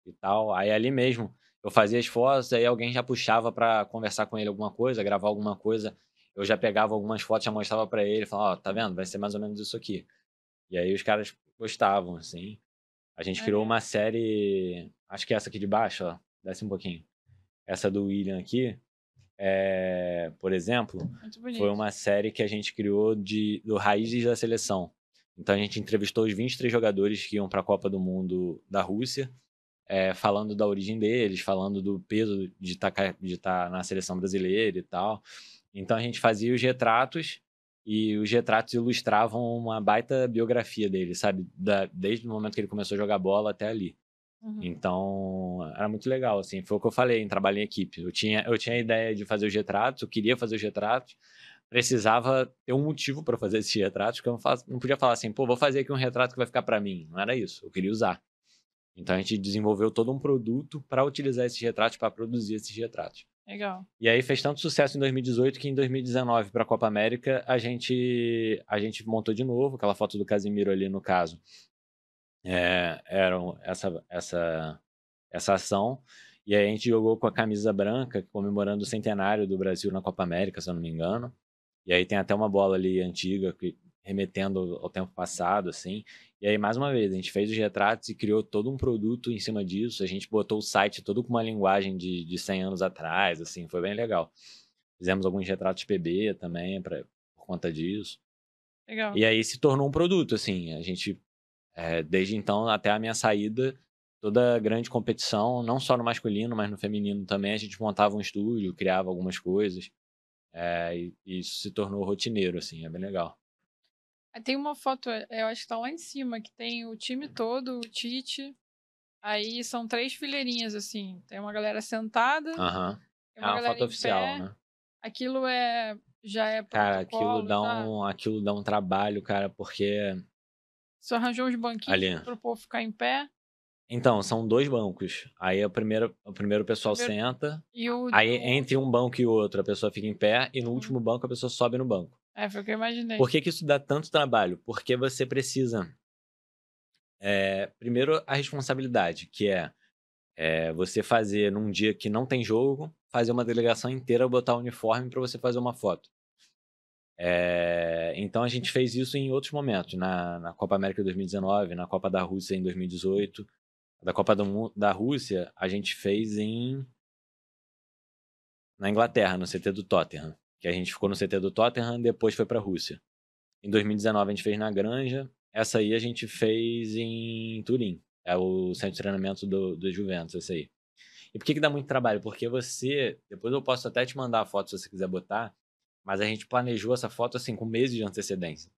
e tal. Aí ali mesmo eu fazia as fotos, aí alguém já puxava pra conversar com ele alguma coisa, gravar alguma coisa. Eu já pegava algumas fotos, já mostrava pra ele, falava, ó, tá vendo? Vai ser mais ou menos isso aqui. E aí os caras gostavam, assim. A gente criou uma série, acho que é essa aqui de baixo, ó, desce um pouquinho. Essa do William aqui, é, por exemplo, foi uma série que a gente criou de, do Raízes da Seleção. Então a gente entrevistou os 23 jogadores que iam para a Copa do Mundo da Rússia, é, falando da origem deles, falando do peso de estar de tá na seleção brasileira e tal. Então a gente fazia os retratos e os retratos ilustravam uma baita biografia dele, sabe? Da, desde o momento que ele começou a jogar bola até ali. Uhum. Então, era muito legal, assim. Foi o que eu falei em trabalho em equipe. Eu tinha, eu tinha a ideia de fazer os retratos, eu queria fazer os retratos, precisava ter um motivo para fazer esses retratos, porque eu não, faço- não podia falar assim, pô, vou fazer aqui um retrato que vai ficar para mim. Não era isso, eu queria usar. Então, a gente desenvolveu todo um produto para utilizar esses retratos, para produzir esses retratos. Legal. E aí fez tanto sucesso em 2018 que em 2019 para a Copa América a gente a gente montou de novo aquela foto do Casimiro ali no caso. É, era essa essa essa ação e aí a gente jogou com a camisa branca comemorando o centenário do Brasil na Copa América, se eu não me engano. E aí tem até uma bola ali antiga que remetendo ao tempo passado assim. E aí mais uma vez a gente fez os retratos e criou todo um produto em cima disso. A gente botou o site todo com uma linguagem de, de 100 anos atrás, assim, foi bem legal. Fizemos alguns retratos PB também pra, por conta disso. Legal. E aí se tornou um produto, assim. A gente, é, desde então até a minha saída, toda grande competição, não só no masculino, mas no feminino também, a gente montava um estúdio, criava algumas coisas. É, e, e isso se tornou rotineiro, assim, é bem legal. Tem uma foto, é, eu acho que tá lá em cima, que tem o time todo, o Tite. Aí são três fileirinhas, assim. Tem uma galera sentada, Aham. tem É uma uma foto oficial, pé. né? Aquilo é já é Cara, aquilo dá já? um, aquilo dá um trabalho, cara, porque Você arranjou uns banquinhos ali. para o povo ficar em pé Então, são dois bancos. Aí o primeiro, o primeiro pessoal Primeiro- senta, e o. aí entre um banco e outro a pessoa fica em pé, e no Uhum. último banco a pessoa sobe no banco. É, foi o que eu imaginei. Por que, que isso dá tanto trabalho? Porque você precisa. é, primeiro, a responsabilidade, que é, é, você fazer num dia que não tem jogo, fazer uma delegação inteira botar o uniforme para você fazer uma foto. É, então a gente fez isso em outros momentos, na, na Copa América 2019, na Copa da Rússia em 2018. Da Copa do da Rússia, a gente fez em. na Inglaterra, no CT do Tottenham. Que a gente ficou no CT do Tottenham depois foi pra Rússia. Em 2019 a gente fez na Granja. Essa aí a gente fez em Turim. É o centro de treinamento do, do Juventus, essa aí. E por que, que dá muito trabalho? Porque você. Depois eu posso até te mandar a foto se você quiser botar. Mas a gente planejou essa foto assim com meses de antecedência.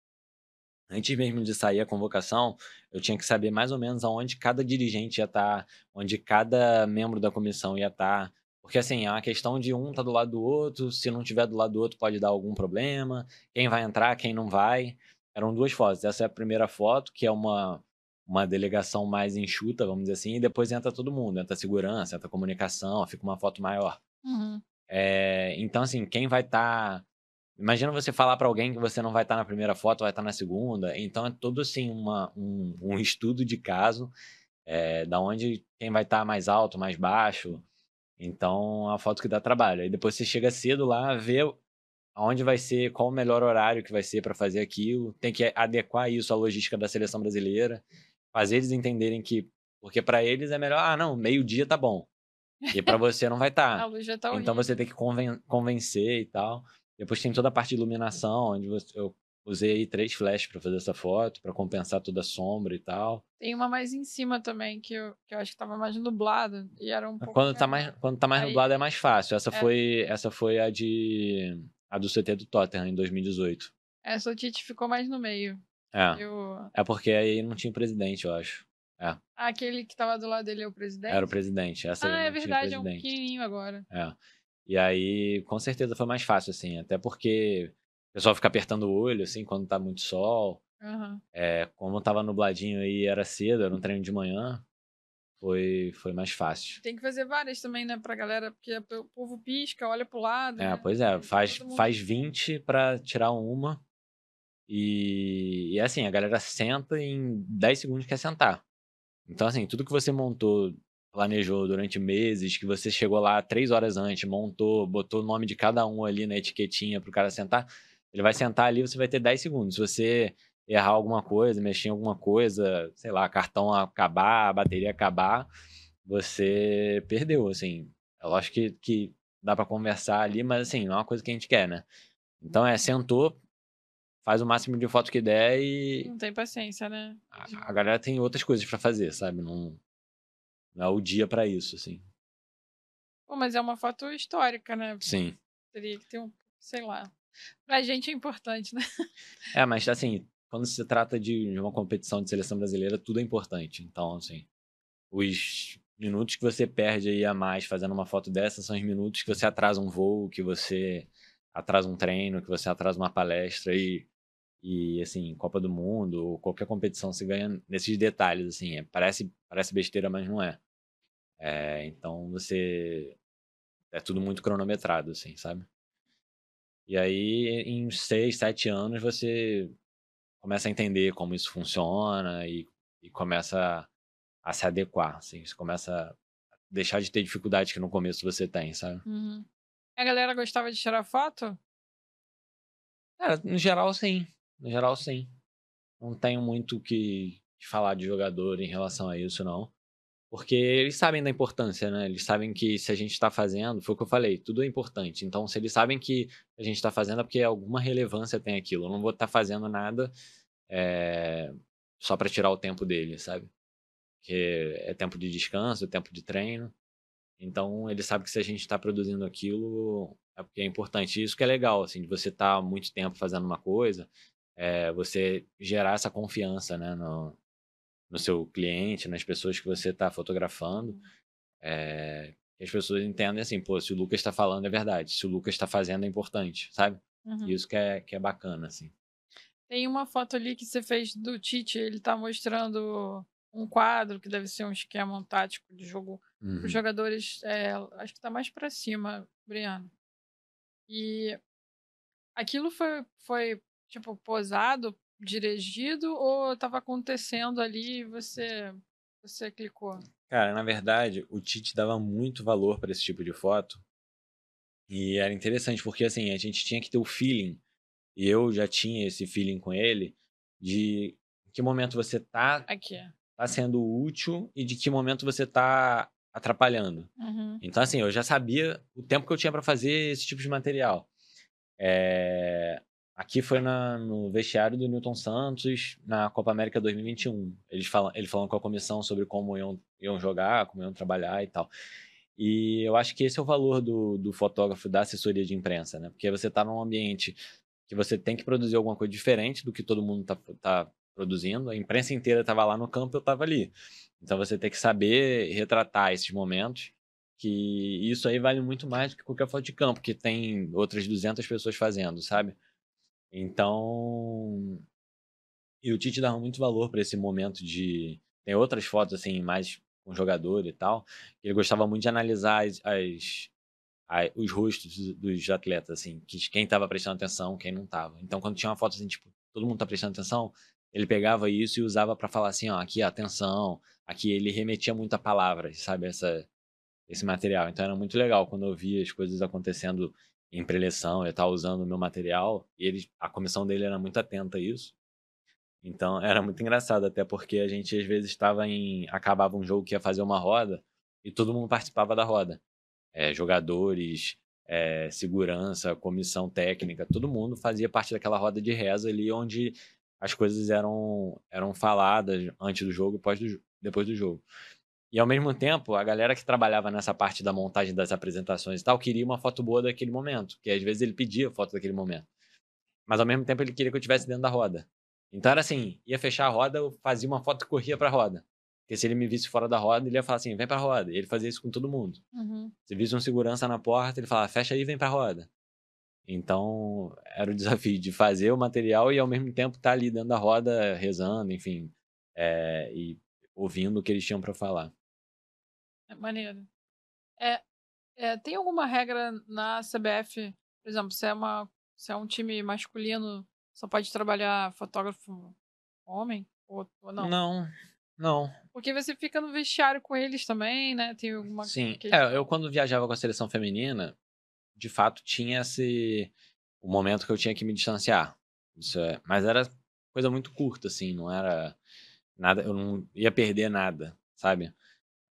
Antes mesmo de sair a convocação, eu tinha que saber mais ou menos aonde cada dirigente ia estar, onde cada membro da comissão ia estar. Porque assim, é uma questão de um tá do lado do outro, se não tiver do lado do outro pode dar algum problema, quem vai entrar, quem não vai. Eram duas fotos. Essa é a primeira foto, que é uma, uma delegação mais enxuta, vamos dizer assim, e depois entra todo mundo, entra segurança, entra comunicação, fica uma foto maior. Uhum. É, então, assim, quem vai estar. Imagina você falar para alguém que você não vai estar na primeira foto, vai estar na segunda. Então, é todo assim uma, um, um estudo de caso, é, da onde quem vai estar mais alto, mais baixo. Então, é a foto que dá trabalho. Aí depois você chega cedo lá, vê aonde vai ser, qual o melhor horário que vai ser para fazer aquilo. Tem que adequar isso à logística da seleção brasileira, fazer eles entenderem que. Porque para eles é melhor, ah, não, meio-dia tá bom. E para você não vai estar. A luz já tá Então você horrível. tem que conven- convencer e tal. Depois tem toda a parte de iluminação, onde você- eu usei aí três flashes para fazer essa foto, para compensar toda a sombra e tal. Tem uma mais em cima também, que eu, que eu acho que tava mais nublada. E era um pouco. Quando tá menor. mais, quando tá mais Aí- nublado é mais fácil. Essa É. foi essa foi a de a do CT do Tottenham em 2018. Essa o Tite ficou mais no meio. É. Eu... É porque aí não tinha presidente, eu acho. Ah, aquele que tava do lado dele é o presidente? Era o presidente. Essa Ah, é verdade, é um pequenininho agora. É. E aí, com certeza foi mais fácil, assim. Até porque pessoal fica apertando o olho, assim, quando tá muito sol. Aham. É, como tava nubladinho aí era cedo, era um treino de manhã, foi, foi mais fácil. Tem que fazer várias também, né, pra galera, porque o povo pisca, olha pro lado. É, né? pois é, faz, mundo- faz 20 pra tirar uma. E, e assim, a galera senta e em 10 segundos quer sentar. Então, assim, tudo que você montou, planejou durante meses, que você chegou lá três horas antes, montou, botou o nome de cada um ali na etiquetinha pro cara sentar, ele vai sentar ali, você vai ter 10 segundos. Se você errar alguma coisa, mexer em alguma coisa, sei lá, cartão acabar, a bateria acabar, você perdeu, assim. É lógico que, que dá pra conversar ali, mas assim, não é uma coisa que a gente quer, né? Então é, sentou, faz o máximo de foto que der e Não tem paciência, né? a, a galera tem outras coisas pra fazer, sabe? Não, não é o dia pra isso, assim. Pô, mas é uma foto histórica, né? Sim. Teria que ter um, sei lá. Pra gente é importante, né? É, mas assim, quando se trata de uma competição de seleção brasileira, tudo é importante. Então, assim, os minutos que você perde aí a mais fazendo uma foto dessa são os minutos que você atrasa um voo, que você atrasa um treino, que você atrasa uma palestra e, e assim, Copa do Mundo qualquer competição se ganha nesses detalhes, assim, é, parece, parece besteira, mas não é. É, Então você é tudo muito cronometrado, assim, sabe? E aí, em seis, sete anos, você começa a entender como isso funciona e, e começa a se adequar, assim, você começa a deixar de ter dificuldade que no começo você tem, sabe? Uhum. A galera gostava de tirar foto? Cara, no geral, sim. No geral, sim. Não tenho muito o que falar de jogador em relação a isso, não. Porque eles sabem da importância, né? Eles sabem que se a gente tá fazendo, foi o que eu falei, tudo é importante. Então, se eles sabem que a gente tá fazendo é porque alguma relevância tem aquilo. Eu não vou estar fazendo nada é, só pra tirar o tempo dele, sabe? Porque é tempo de descanso, é tempo de treino. Então, ele sabe que se a gente está produzindo aquilo, é porque é importante. Isso que é legal, assim, de você estar muito tempo fazendo uma coisa, é você gerar essa confiança, né, no, no seu cliente, nas pessoas que você está fotografando. É, as pessoas entendem assim, pô, se o Lucas está falando é verdade, se o Lucas está fazendo é importante, sabe? Uhum. Isso que é, que é bacana, assim. Tem uma foto ali que você fez do Tite, ele tá mostrando um quadro que deve ser um esquema um tático de jogo Uhum. os jogadores. é, acho que tá mais pra cima, Briano. E aquilo foi, foi tipo, posado, dirigido, ou tava acontecendo ali e você, você clicou? Cara, na verdade, o Tite dava muito valor para esse tipo de foto. E era interessante, porque assim, a gente tinha que ter o feeling, e eu já tinha esse feeling com ele, de que momento você tá, Aqui. tá sendo útil e de que momento você tá atrapalhando. Uhum. Então, assim, eu já sabia o tempo que eu tinha para fazer esse tipo de material. É, Aqui foi na- no vestiário do Newton Santos, na Copa América 2021. Eles falam, ele falando com a comissão sobre como iam, iam jogar, como iam trabalhar e tal. E eu acho que esse é o valor do, do fotógrafo da assessoria de imprensa, né? Porque você tá num ambiente que você tem que produzir alguma coisa diferente do que todo mundo tá, tá produzindo. A imprensa inteira estava lá no campo, eu estava ali. Então você tem que saber retratar esses momentos, que isso aí vale muito mais do que qualquer foto de campo, que tem outras 200 pessoas fazendo, sabe? Então, e o Tite dava muito valor para esse momento de. Tem outras fotos, assim, mais com jogador e tal. Ele gostava muito de analisar as, as- os rostos dos- atletas, assim, que, quem estava prestando atenção, quem não estava. Então, quando tinha uma foto assim, tipo, todo mundo tá prestando atenção, ele pegava isso e usava para falar assim, ó, aqui, atenção. Aqui ele remetia muito a palavras, sabe? Essa, esse material. Então era muito legal quando eu via as coisas acontecendo em preleção, eu estava usando o meu material, e ele, a comissão dele era muito atenta a isso. Então era muito engraçado, até porque a gente às vezes estava em. acabava um jogo que ia fazer uma roda e todo mundo participava da roda. É, jogadores, é, segurança, comissão técnica, todo mundo fazia parte daquela roda de reza ali onde as coisas eram, eram faladas antes do jogo e do, depois do jogo. E ao mesmo tempo, a galera que trabalhava nessa parte da montagem das apresentações e tal queria uma foto boa daquele momento, que às vezes ele pedia foto daquele momento. Mas ao mesmo tempo ele queria que eu estivesse dentro da roda. Então era assim, ia fechar a roda, eu fazia uma foto e corria pra roda. Porque se ele me visse fora da roda, ele ia falar assim, vem pra roda. E ele fazia isso com todo mundo. Uhum. Se visse um segurança na porta, ele falava, fecha aí, vem pra roda. Então, era o desafio de fazer o material e ao mesmo tempo estar ali dentro da roda, rezando, enfim, é, e ouvindo o que eles tinham pra falar. É maneiro. É, é, tem alguma regra na CBF, por exemplo, se é, uma, se é um time masculino, só pode trabalhar fotógrafo homem? Ou, ou não? Não, não. Porque você fica no vestiário com eles também, né? Tem alguma Sim. questão. É, eu quando viajava com a seleção feminina, de fato tinha esse o momento que eu tinha que me distanciar. Isso é, mas era coisa muito curta assim, não era nada, eu não ia perder nada, sabe?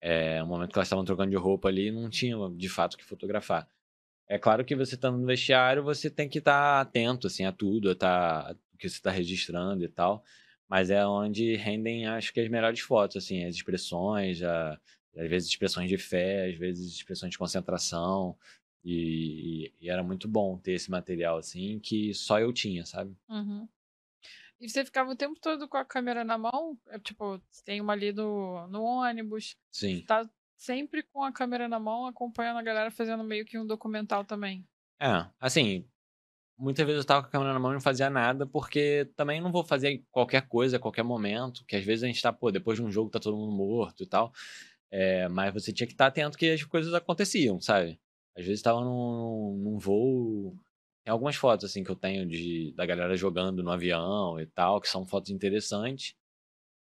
É, o momento que elas estavam trocando de roupa ali, não tinha de fato que fotografar. É claro que você estando no vestiário, você tem que estar atento assim a tudo, a tá, o que você está registrando e tal. Mas é onde rendem, acho que as melhores fotos, assim, as expressões, a, às vezes expressões de fé, às vezes expressões de concentração. E, e era muito bom ter esse material, assim, que só eu tinha, sabe? Uhum. E você ficava o tempo todo com a câmera na mão? É, tipo, tem uma ali no, no ônibus. Sim. Tá sempre com a câmera na mão, acompanhando a galera fazendo meio que um documental também. É, assim, muitas vezes eu tava com a câmera na mão e não fazia nada, porque também não vou fazer qualquer coisa a qualquer momento, que às vezes a gente tá, pô, depois de um jogo tá todo mundo morto e tal. É, mas você tinha que estar atento que as coisas aconteciam, sabe? Às vezes tava num, num voo. Tem algumas fotos, assim, que eu tenho de, da galera jogando no avião e tal, que são fotos interessantes.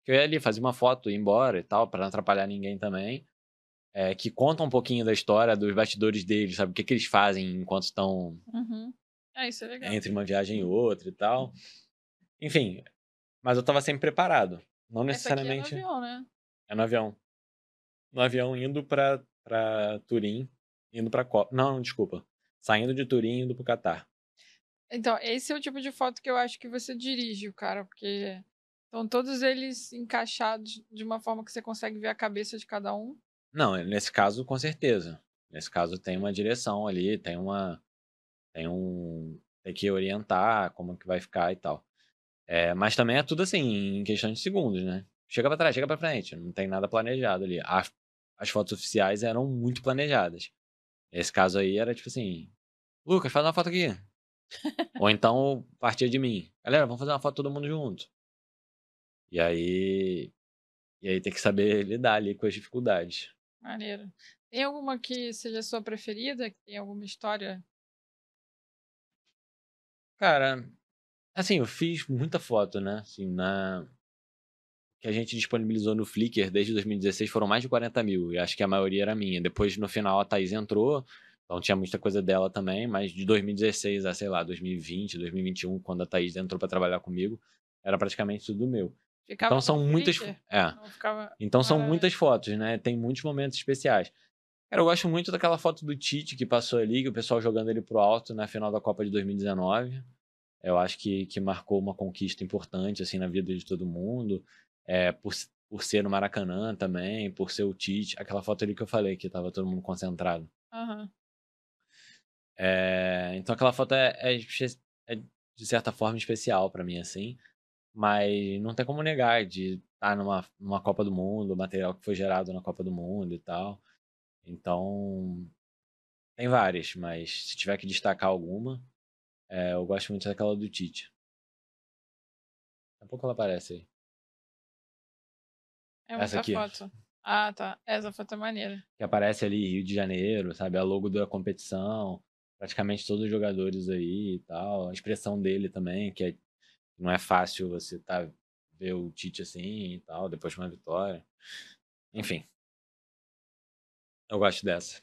Que eu ia ali fazer uma foto e ir embora e tal, para não atrapalhar ninguém também. É, que conta um pouquinho da história dos bastidores deles, sabe? O que, que eles fazem enquanto estão Uhum. É, isso é legal. entre uma viagem e outra e tal. Enfim, mas eu tava sempre preparado. Não Essa aqui é no necessariamente. avião, né? É no avião. No avião indo pra, pra Turim, indo pra Copa. Não, desculpa. Saindo de Turim e indo pro Catar. Então, esse é o tipo de foto que eu acho que você dirige, o cara, porque estão todos eles encaixados de uma forma que você consegue ver a cabeça de cada um. Não, nesse caso, com certeza. Nesse caso, tem uma direção ali, tem uma. Tem um. Tem que orientar como que vai ficar e tal. É, mas também é tudo assim, em questão de segundos, né? Chega pra trás, chega pra frente. Não tem nada planejado ali. A, as fotos oficiais eram muito planejadas. Esse caso aí era tipo assim: Lucas, faz uma foto aqui. Ou então partia de mim. Galera, vamos fazer uma foto todo mundo junto. E aí. E aí tem que saber lidar ali com as dificuldades. Maneiro. Tem alguma que seja a sua preferida? Que tem alguma história? Cara, assim, eu fiz muita foto, né? Assim, na. Que a gente disponibilizou no Flickr desde 2016 foram mais de 40 mil. E acho que a maioria era minha. Depois, no final, a Thaís entrou. Então tinha muita coisa dela também, mas de 2016 a, sei lá, 2020, 2021, quando a Thaís entrou para trabalhar comigo, era praticamente tudo meu. Ficava então são muitas. É. Ficava... Então são muitas fotos, né? Tem muitos momentos especiais. Cara, eu gosto muito daquela foto do Tite que passou ali, que o pessoal jogando ele pro alto na final da Copa de 2019. Eu acho que, que marcou uma conquista importante, assim, na vida de todo mundo. É, por, por ser no Maracanã também, por ser o Tite. Aquela foto ali que eu falei, que tava todo mundo concentrado. Uhum. É, então aquela foto é, é, é, de certa forma especial para mim, assim. Mas não tem como negar de estar numa, numa Copa do Mundo, o material que foi gerado na Copa do Mundo e tal. Então, tem várias, mas se tiver que destacar alguma, é, eu gosto muito daquela do Tite. Daqui a pouco ela aparece aí. É Essa aqui. foto. Ah, tá. Essa foto é maneira. Que aparece ali Rio de Janeiro, sabe? A logo da competição. Praticamente todos os jogadores aí e tal. A expressão dele também, que é, não é fácil você tá, ver o Tite assim e tal, depois de uma vitória. Enfim. Eu gosto dessa.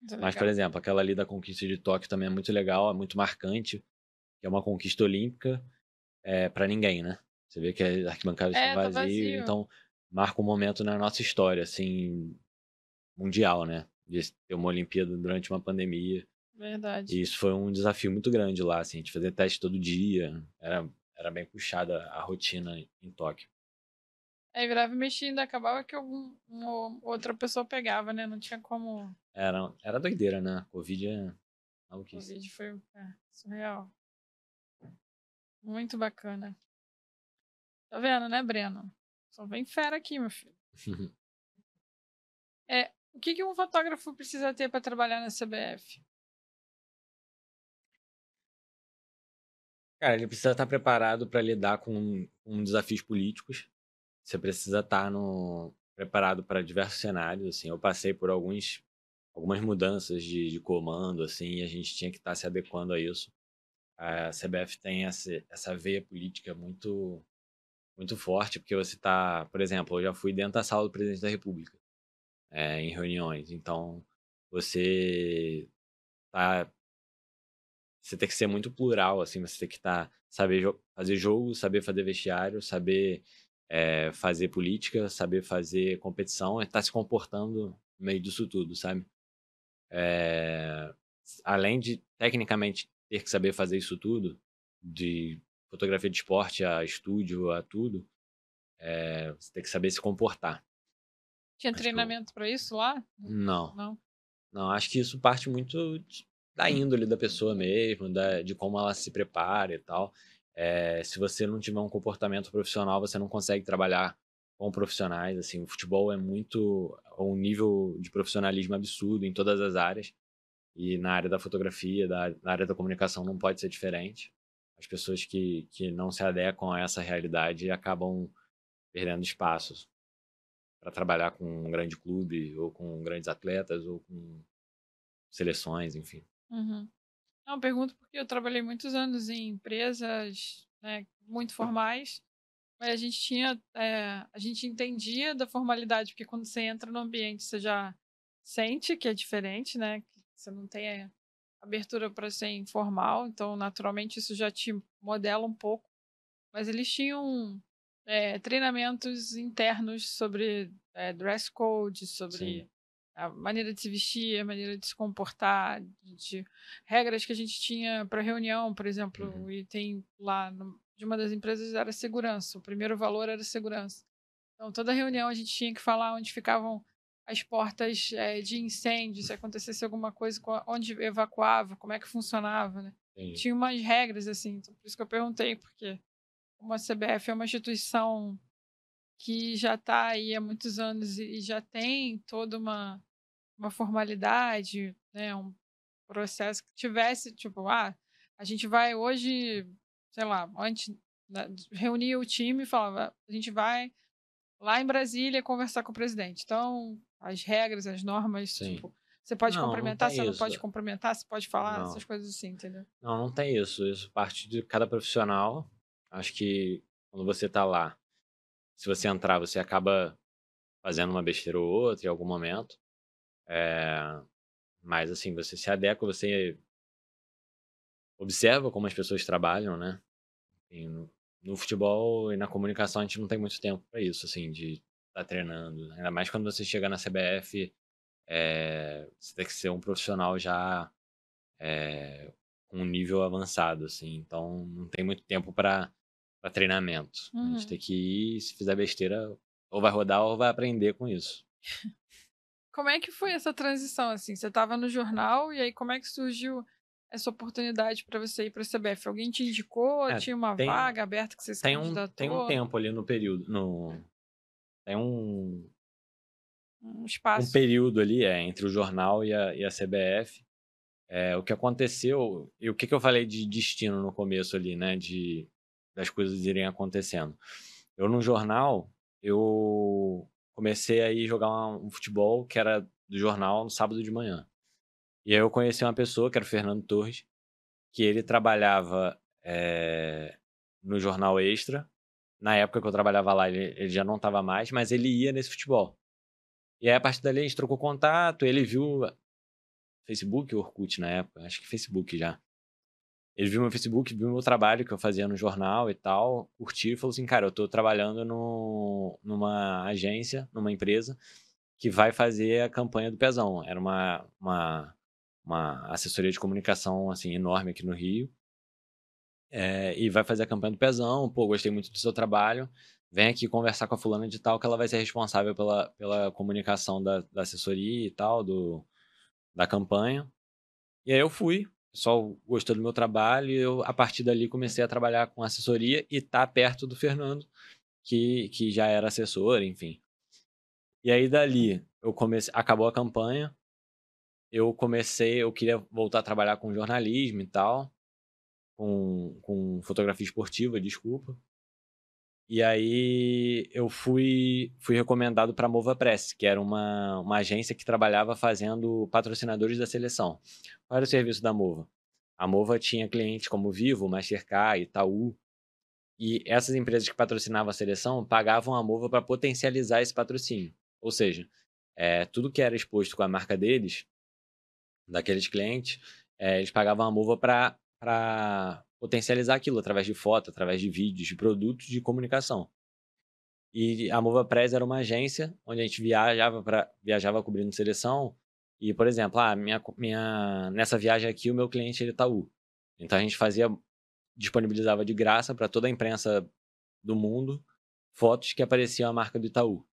Muito Mas, legal. por exemplo, aquela ali da conquista de Tóquio também é muito legal, é muito marcante. Que é uma conquista olímpica é, para ninguém, né? Você vê que as arquibancadas é, estão vazias, tá vazio. então marca um momento na nossa história, assim, mundial, né? De ter uma Olimpíada durante uma pandemia. Verdade. E isso foi um desafio muito grande lá, assim, a gente fazia teste todo dia, era, era bem puxada a rotina em Tóquio. Aí virava mexido, acabava que algum, uma, outra pessoa pegava, né? Não tinha como. Era, era doideira, né? Covid é maluquice. Covid foi é, surreal. Muito bacana. Tá vendo, né, Breno? Só vem fera aqui, meu filho. é, o que, que um fotógrafo precisa ter para trabalhar na CBF? Cara, ele precisa estar preparado para lidar com, com desafios políticos você precisa estar tá no, preparado para diversos cenários. Assim, eu passei por alguns, algumas mudanças de, de comando, assim, e a gente tinha que estar tá se adequando a isso. A CBF tem essa, essa veia política muito muito forte, porque você está, por exemplo, eu já fui dentro da sala do presidente da República é, em reuniões, então você tá você tem que ser muito plural, assim, você tem que tá, saber fazer jogo, saber fazer vestiário, saber é, fazer política, saber fazer competição, estar tá se comportando no meio disso tudo, sabe? É, além de tecnicamente ter que saber fazer isso tudo, de fotografia de esporte a estúdio a tudo, é, você tem que saber se comportar. Tinha acho treinamento eu... para isso lá? Não. Não. Não, acho que isso parte muito da índole da pessoa mesmo, da, de como ela se prepara e tal. É, se você não tiver um comportamento profissional, você não consegue trabalhar com profissionais. Assim, o futebol é muito um nível de profissionalismo absurdo em todas as áreas. E na área da fotografia, da, na área da comunicação, não pode ser diferente. As pessoas que, que não se adequam a essa realidade acabam perdendo espaços para trabalhar com um grande clube, ou com grandes atletas, ou com seleções, enfim. Uhum. Não, pergunto porque eu trabalhei muitos anos em empresas né, muito formais, mas a gente tinha, é, a gente entendia da formalidade, porque quando você entra no ambiente você já sente que é diferente, né? Que você não tem abertura para ser informal, então naturalmente isso já te modela um pouco. Mas eles tinham é, treinamentos internos sobre é, dress code, sobre Sim a maneira de se vestir, a maneira de se comportar, de, de regras que a gente tinha para reunião, por exemplo, uhum. e tem lá no, de uma das empresas era segurança, o primeiro valor era segurança. Então, toda reunião a gente tinha que falar onde ficavam as portas é, de incêndio, se acontecesse alguma coisa, onde evacuava, como é que funcionava, né? Tinha umas regras, assim, então, por isso que eu perguntei, porque uma CBF é uma instituição que já está aí há muitos anos e já tem toda uma, uma formalidade, né, um processo que tivesse, tipo, ah, a gente vai hoje, sei lá, antes né, reunir o time e falava, a gente vai lá em Brasília conversar com o presidente. Então, as regras, as normas, Sim. tipo, você pode não, cumprimentar, não você isso. não pode cumprimentar, você pode falar, não. essas coisas assim, entendeu? Não, não tem isso. Isso parte de cada profissional. Acho que quando você tá lá, se você entrar, você acaba fazendo uma besteira ou outra em algum momento. É... Mas, assim, você se adequa, você observa como as pessoas trabalham, né? no, no, futebol e na comunicação a gente não tem muito tempo para isso, assim, de tá treinando. Ainda mais quando você chega na CBF, é... você tem que ser um profissional já é... com um nível avançado, assim. Então, não tem muito tempo para para treinamento. Uhum. A gente tem uhum. que ir, se fizer besteira, ou vai rodar ou vai aprender com isso. Como é que foi essa transição assim? Você estava no jornal e aí como é que surgiu essa oportunidade para você ir para a CBF? Alguém te indicou? É, tinha uma tem, vaga aberta que você se tem um, tem um tempo ali no período, no tem um um espaço, um período ali é entre o jornal e a, e a CBF. É, o que aconteceu e o que, que eu falei de destino no começo ali, né? De das coisas irem acontecendo. Eu, no jornal, eu comecei a ir jogar um futebol que era do jornal no sábado de manhã. E aí eu conheci uma pessoa, que era o Fernando Torres, que ele trabalhava é, no Jornal Extra. Na época que eu trabalhava lá, ele, ele já não estava mais, mas ele ia nesse futebol. E aí, a partir dali, a gente trocou contato, ele viu Facebook ou Orkut na época, acho que Facebook já. Ele viu meu Facebook, viu meu trabalho que eu fazia no jornal e tal, curtiu e falou assim: Cara, eu tô trabalhando no, numa agência, numa empresa que vai fazer a campanha do Pezão. Era uma, uma, uma assessoria de comunicação assim enorme aqui no Rio. É, e vai fazer a campanha do Pezão. Pô, gostei muito do seu trabalho. Vem aqui conversar com a fulana de tal, que ela vai ser responsável pela, pela comunicação da, da assessoria e tal, do, da campanha. E aí eu fui, o pessoal gostou do meu trabalho e eu, a partir dali, comecei a trabalhar com assessoria e tá perto do Fernando, que, que já era assessor, enfim. E aí, dali, eu comecei, acabou a campanha, eu comecei, eu queria voltar a trabalhar com jornalismo e tal, com, com fotografia esportiva, desculpa. E aí eu fui, fui recomendado para a Mova Press, que era uma, uma agência que trabalhava fazendo patrocinadores da seleção. Qual era o serviço da Mova? A Mova tinha clientes como Vivo, Mastercard, Itaú. E essas empresas que patrocinavam a seleção pagavam a Mova para potencializar esse patrocínio. Ou seja, é, tudo que era exposto com a marca deles, daqueles clientes, é, eles pagavam a Mova para potencializar aquilo através de foto, através de vídeos, de produtos de comunicação. E a Mova Press era uma agência onde a gente viajava para viajava cobrindo seleção e, por exemplo, ah, minha, minha, nessa viagem aqui o meu cliente ele é Itaú. Então a gente fazia, disponibilizava de graça para toda a imprensa do mundo fotos que apareciam a marca do Itaú.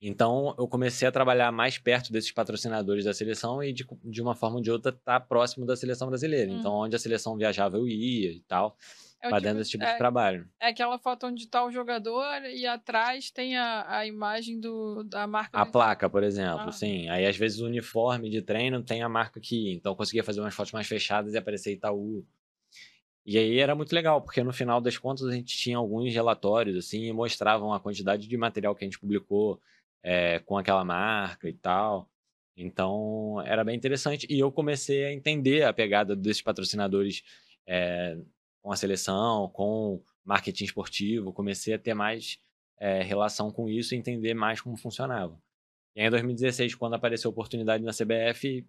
Então eu comecei a trabalhar mais perto desses patrocinadores da seleção e de, de uma forma ou de outra estar tá próximo da seleção brasileira. Hum. Então onde a seleção viajava eu ia e tal. É para tipo, dentro desse tipo é, de trabalho. É aquela foto onde está o jogador e atrás tem a, a imagem do, da marca. A placa, por exemplo, ah. sim. Aí às vezes o uniforme de treino tem a marca aqui. Então eu conseguia fazer umas fotos mais fechadas e aparecer Itaú. E aí era muito legal, porque no final das contas a gente tinha alguns relatórios assim e mostravam a quantidade de material que a gente publicou é, com aquela marca e tal. Então era bem interessante. E eu comecei a entender a pegada desses patrocinadores é, com a seleção, com marketing esportivo, comecei a ter mais é, relação com isso e entender mais como funcionava. E aí, em 2016, quando apareceu a oportunidade na CBF,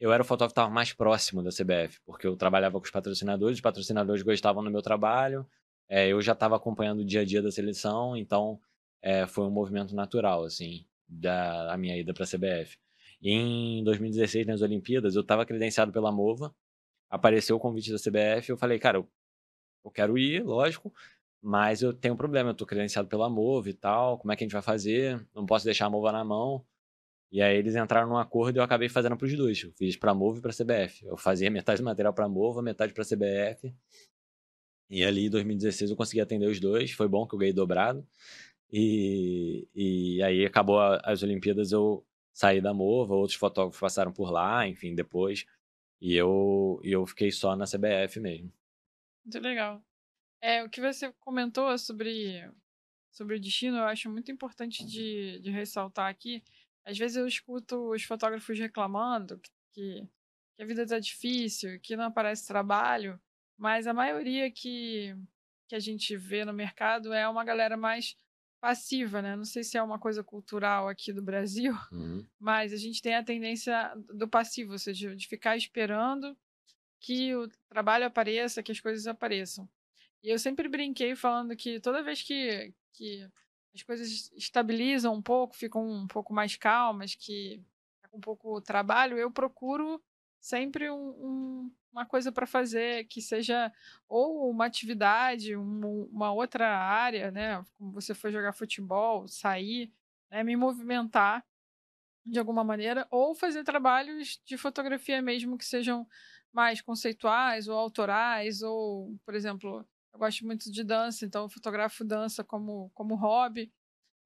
eu era o fotógrafo que estava mais próximo da CBF, porque eu trabalhava com os patrocinadores, os patrocinadores gostavam do meu trabalho, é, eu já estava acompanhando o dia a dia da seleção, então é, foi um movimento natural, assim, da, minha ida para a CBF. Em 2016, nas Olimpíadas, eu estava credenciado pela MOVA, apareceu o convite da CBF, eu falei, cara, eu eu quero ir, lógico, mas eu tenho um problema, eu tô credenciado pela Mova e tal, como é que a gente vai fazer? Não posso deixar a Mova na mão. E aí eles entraram num acordo e eu acabei fazendo para os dois. Eu fiz para Mova e para CBF. Eu fazia metade do material para Mova, metade para CBF. E ali em 2016 eu consegui atender os dois, foi bom que eu ganhei dobrado. E, e aí acabou as Olimpíadas, eu saí da Mova, outros fotógrafos passaram por lá, enfim, depois. E eu, eu fiquei só na CBF mesmo. Muito legal. É, o que você comentou sobre, sobre o destino, eu acho muito importante de, de ressaltar aqui. Às vezes eu escuto os fotógrafos reclamando que, que a vida está difícil, que não aparece trabalho, mas a maioria que, que a gente vê no mercado é uma galera mais passiva, né? Não sei se é uma coisa cultural aqui do Brasil, uhum. mas a gente tem a tendência do passivo, ou seja, de ficar esperando que o trabalho apareça, que as coisas apareçam. E eu sempre brinquei falando que toda vez que, que as coisas estabilizam um pouco, ficam um pouco mais calmas, que tá com um pouco trabalho, eu procuro sempre um, um, uma coisa para fazer que seja ou uma atividade, um, uma outra área, né? Como você foi jogar futebol, sair, né? me movimentar de alguma maneira, ou fazer trabalhos de fotografia mesmo que sejam mais conceituais ou autorais, ou, por exemplo, eu gosto muito de dança, então eu fotografo dança como, como hobby.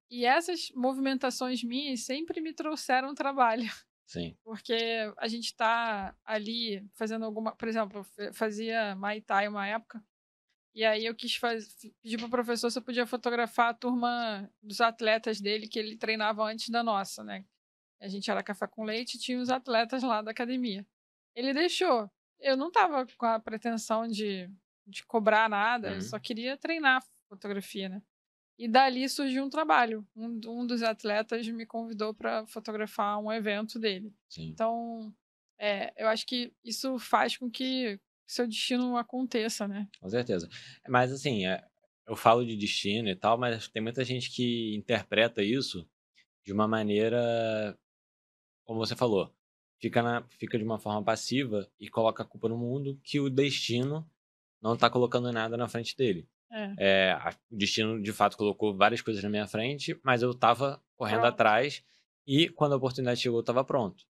E essas movimentações minhas sempre me trouxeram trabalho. Sim. Porque a gente está ali fazendo alguma. Por exemplo, eu fazia Muay Thai uma época. E aí eu quis fazer, pedir para o professor se eu podia fotografar a turma dos atletas dele que ele treinava antes da nossa, né? A gente era café com leite e tinha os atletas lá da academia. Ele deixou. Eu não estava com a pretensão de, de cobrar nada, uhum. eu só queria treinar fotografia, né? E dali surgiu um trabalho. Um, um dos atletas me convidou para fotografar um evento dele. Sim. Então, é, eu acho que isso faz com que seu destino aconteça, né? Com certeza. Mas, assim, é, eu falo de destino e tal, mas tem muita gente que interpreta isso de uma maneira, como você falou, fica, na, fica de uma forma passiva e coloca a culpa no mundo que o destino não está colocando nada na frente dele. É. É, o destino, de fato, colocou várias coisas na minha frente, mas eu estava correndo pronto. atrás e quando a oportunidade chegou, eu estava pronto.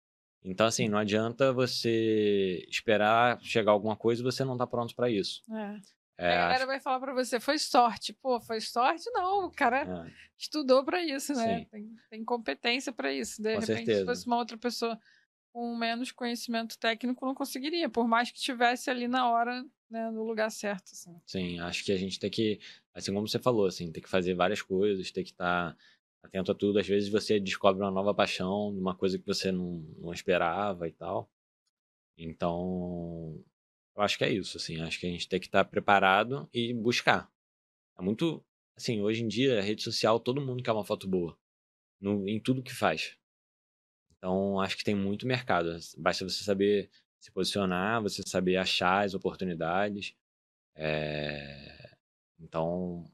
Então, assim, não adianta você esperar chegar alguma coisa e você não tá pronto para isso. É. É, a galera acho... vai falar para você, foi sorte. Pô, foi sorte? Não, o cara é. estudou para isso, né? Tem, tem, competência para isso. De com repente, certeza. se fosse uma outra pessoa com menos conhecimento técnico, não conseguiria, por mais que tivesse ali na hora né, no lugar certo. Assim. Sim, acho que a gente tem que, assim como você falou, assim, tem que fazer várias coisas, tem que estar tá atento a tudo. Às vezes você descobre uma nova paixão, uma coisa que você não, não esperava e tal. Então, eu acho que é isso, assim, acho que a gente tem que estar tá preparado e buscar. É muito, assim, hoje em dia, rede social, todo mundo quer uma foto boa, no, em tudo que faz. Então, acho que tem muito mercado. Basta você saber se posicionar, você saber achar as oportunidades. É... Então,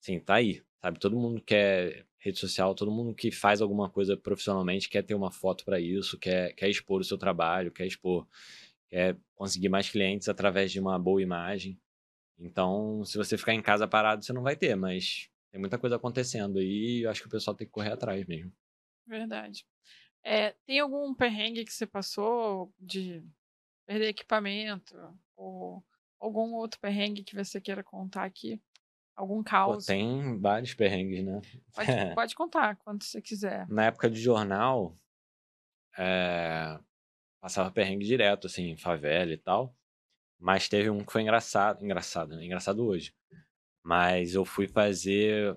sim, tá aí, sabe? Todo mundo quer rede social, todo mundo que faz alguma coisa profissionalmente quer ter uma foto para isso, quer, quer expor o seu trabalho, quer expor, quer conseguir mais clientes através de uma boa imagem. Então, se você ficar em casa parado, você não vai ter, mas tem muita coisa acontecendo aí e eu acho que o pessoal tem que correr atrás mesmo. Verdade. É, tem algum perrengue que você passou de perder equipamento? Ou algum outro perrengue que você queira contar aqui? Algum caos? Pô, tem vários perrengues, né? Pode, pode, contar quando você quiser. Na época de jornal, é, passava perrengue direto, assim, em favela e tal. Mas teve um que foi engraçado, engraçado, né? Engraçado hoje. Mas eu fui fazer.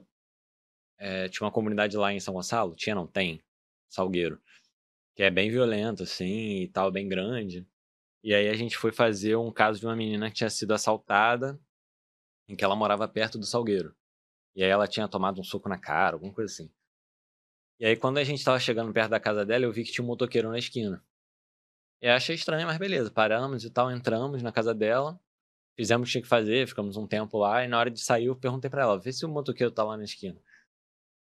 É, tinha uma comunidade lá em São Gonçalo? Tinha, não? Tem. Salgueiro que é bem violento, assim, e tal, bem grande. E aí a gente foi fazer um caso de uma menina que tinha sido assaltada, em que ela morava perto do Salgueiro. E aí ela tinha tomado um soco na cara, alguma coisa assim. E aí quando a gente tava chegando perto da casa dela, eu vi que tinha um motoqueiro na esquina. E achei estranho, mas beleza, paramos e tal, entramos na casa dela, fizemos o que tinha que fazer, ficamos um tempo lá, e na hora de sair eu perguntei para ela, vê se o motoqueiro tá lá na esquina.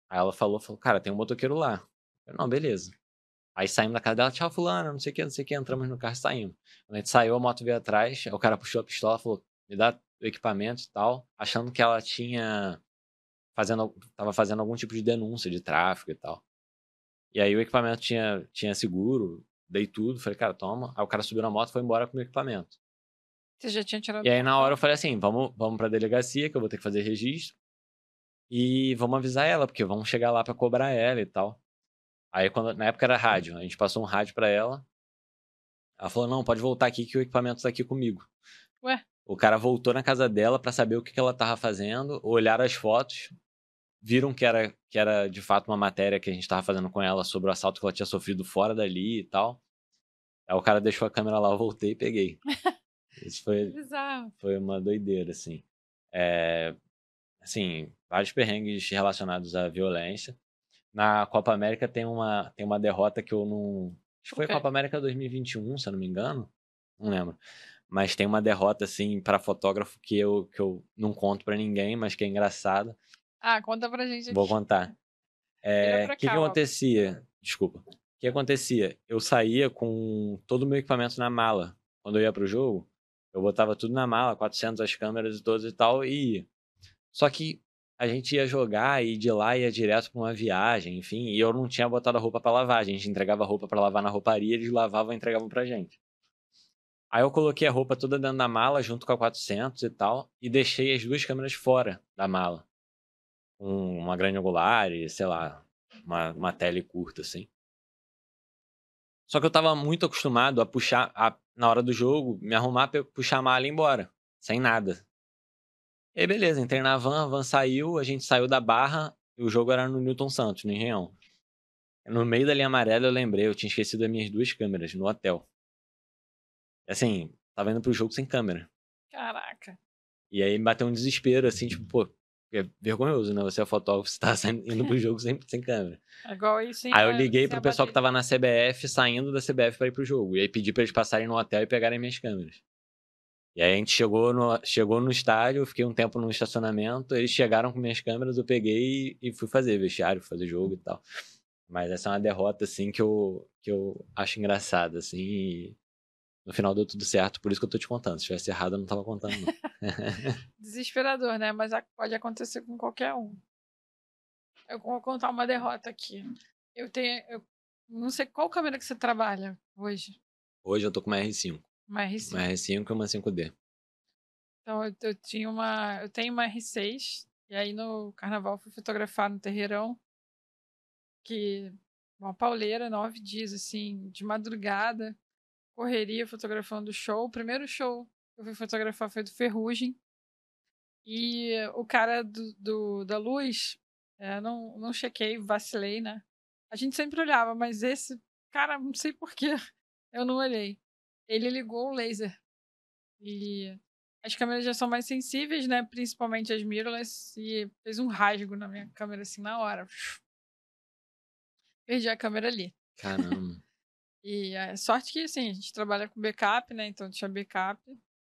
Aí ela falou, falou, cara, tem um motoqueiro lá. Eu, não, beleza. Aí saímos da casa dela, tchau, fulano, não sei o que, não sei o que, entramos no carro e saímos. Quando a gente saiu, a moto veio atrás, o cara puxou a pistola, falou, me dá o equipamento e tal, achando que ela tinha fazendo, tava fazendo algum tipo de denúncia de tráfico e tal. E aí o equipamento tinha, tinha seguro, dei tudo, falei, cara, toma. Aí o cara subiu na moto e foi embora com o equipamento. Você já tinha tirado. E aí na hora eu falei assim, vamos, vamos pra delegacia, que eu vou ter que fazer registro. e vamos avisar ela, porque vamos chegar lá para cobrar ela e tal. Aí, quando, na época era rádio, a gente passou um rádio para ela. Ela falou: não, pode voltar aqui que o equipamento tá aqui comigo. Ué? O cara voltou na casa dela para saber o que, que ela tava fazendo, olharam as fotos, viram que era, que era de fato uma matéria que a gente tava fazendo com ela sobre o assalto que ela tinha sofrido fora dali e tal. Aí o cara deixou a câmera lá, eu voltei e peguei. Isso foi, Bizarro. foi uma doideira, assim. É, assim, vários perrengues relacionados à violência. Na Copa América tem uma, tem uma derrota que eu não. Acho que foi a. Copa América 2021, se eu não me engano. Não lembro. Mas tem uma derrota, assim, para fotógrafo que eu, que eu não conto pra ninguém, mas que é engraçado. Ah, conta pra gente aqui. Vou contar. É, O que, que acontecia? Desculpa. O que acontecia? Eu saía com todo o meu equipamento na mala. Quando eu ia pro jogo, eu botava tudo na mala, 400 as câmeras e todas e tal, e ia. Só que a gente ia jogar e de lá ia direto pra uma viagem, enfim, e eu não tinha botado a roupa pra lavar. A gente entregava a roupa pra lavar na rouparia, eles lavavam e entregavam pra gente. Aí eu coloquei a roupa toda dentro da mala, junto com a 400 e tal, e deixei as duas câmeras fora da mala. Com uma grande angular e, sei lá, uma, uma tele curta, assim. Só que eu tava muito acostumado a puxar, a, na hora do jogo, me arrumar puxar a mala e ir embora. Sem nada. E aí, beleza, entrei na van, a van saiu, a gente saiu da barra e o jogo era no Newton Santos, no Engenhão. No meio da linha amarela eu lembrei, eu tinha esquecido as minhas duas câmeras no hotel. Assim, tava indo pro jogo sem câmera. Caraca. E aí me bateu um desespero, assim, tipo, pô, é vergonhoso, né? Você é fotógrafo, você tá saindo, indo pro jogo sem, sem câmera. É igual aí sim. aí eu liguei pro pessoal que tava na CBF, saindo da CBF pra ir pro jogo. E aí pedi pra eles passarem no hotel e pegarem minhas câmeras. E aí a gente chegou no, chegou no estádio, fiquei um tempo no estacionamento, eles chegaram com minhas câmeras, eu peguei e fui fazer vestiário, fazer jogo e tal. Mas essa é uma derrota, assim, que eu, que eu acho engraçada, assim, e no final deu tudo certo, por isso que eu tô te contando. Se tivesse errado, eu não tava contando, não. Desesperador, né? Mas pode acontecer com qualquer um. Eu vou contar uma derrota aqui. Eu tenho. Eu não sei qual câmera que você trabalha hoje. Hoje eu tô com uma R5. Uma R5. Uma R5 e uma 5D. Então eu, eu tinha uma. Eu tenho uma R6. E aí no carnaval fui fotografar no terreirão. Que. Uma pauleira, nove dias, assim, de madrugada. Correria fotografando o show. O primeiro show que eu fui fotografar foi do Ferrugem. E o cara do, do- da luz, é, não, não chequei, vacilei, né? A gente sempre olhava, mas esse cara, não sei porquê, eu não olhei. Ele ligou o laser. E as câmeras já são mais sensíveis, né? Principalmente as mirrorless. E fez um rasgo na minha câmera assim na hora. Perdi a câmera ali. Caramba. E a sorte que, assim, a gente trabalha com backup, né? Então tinha backup.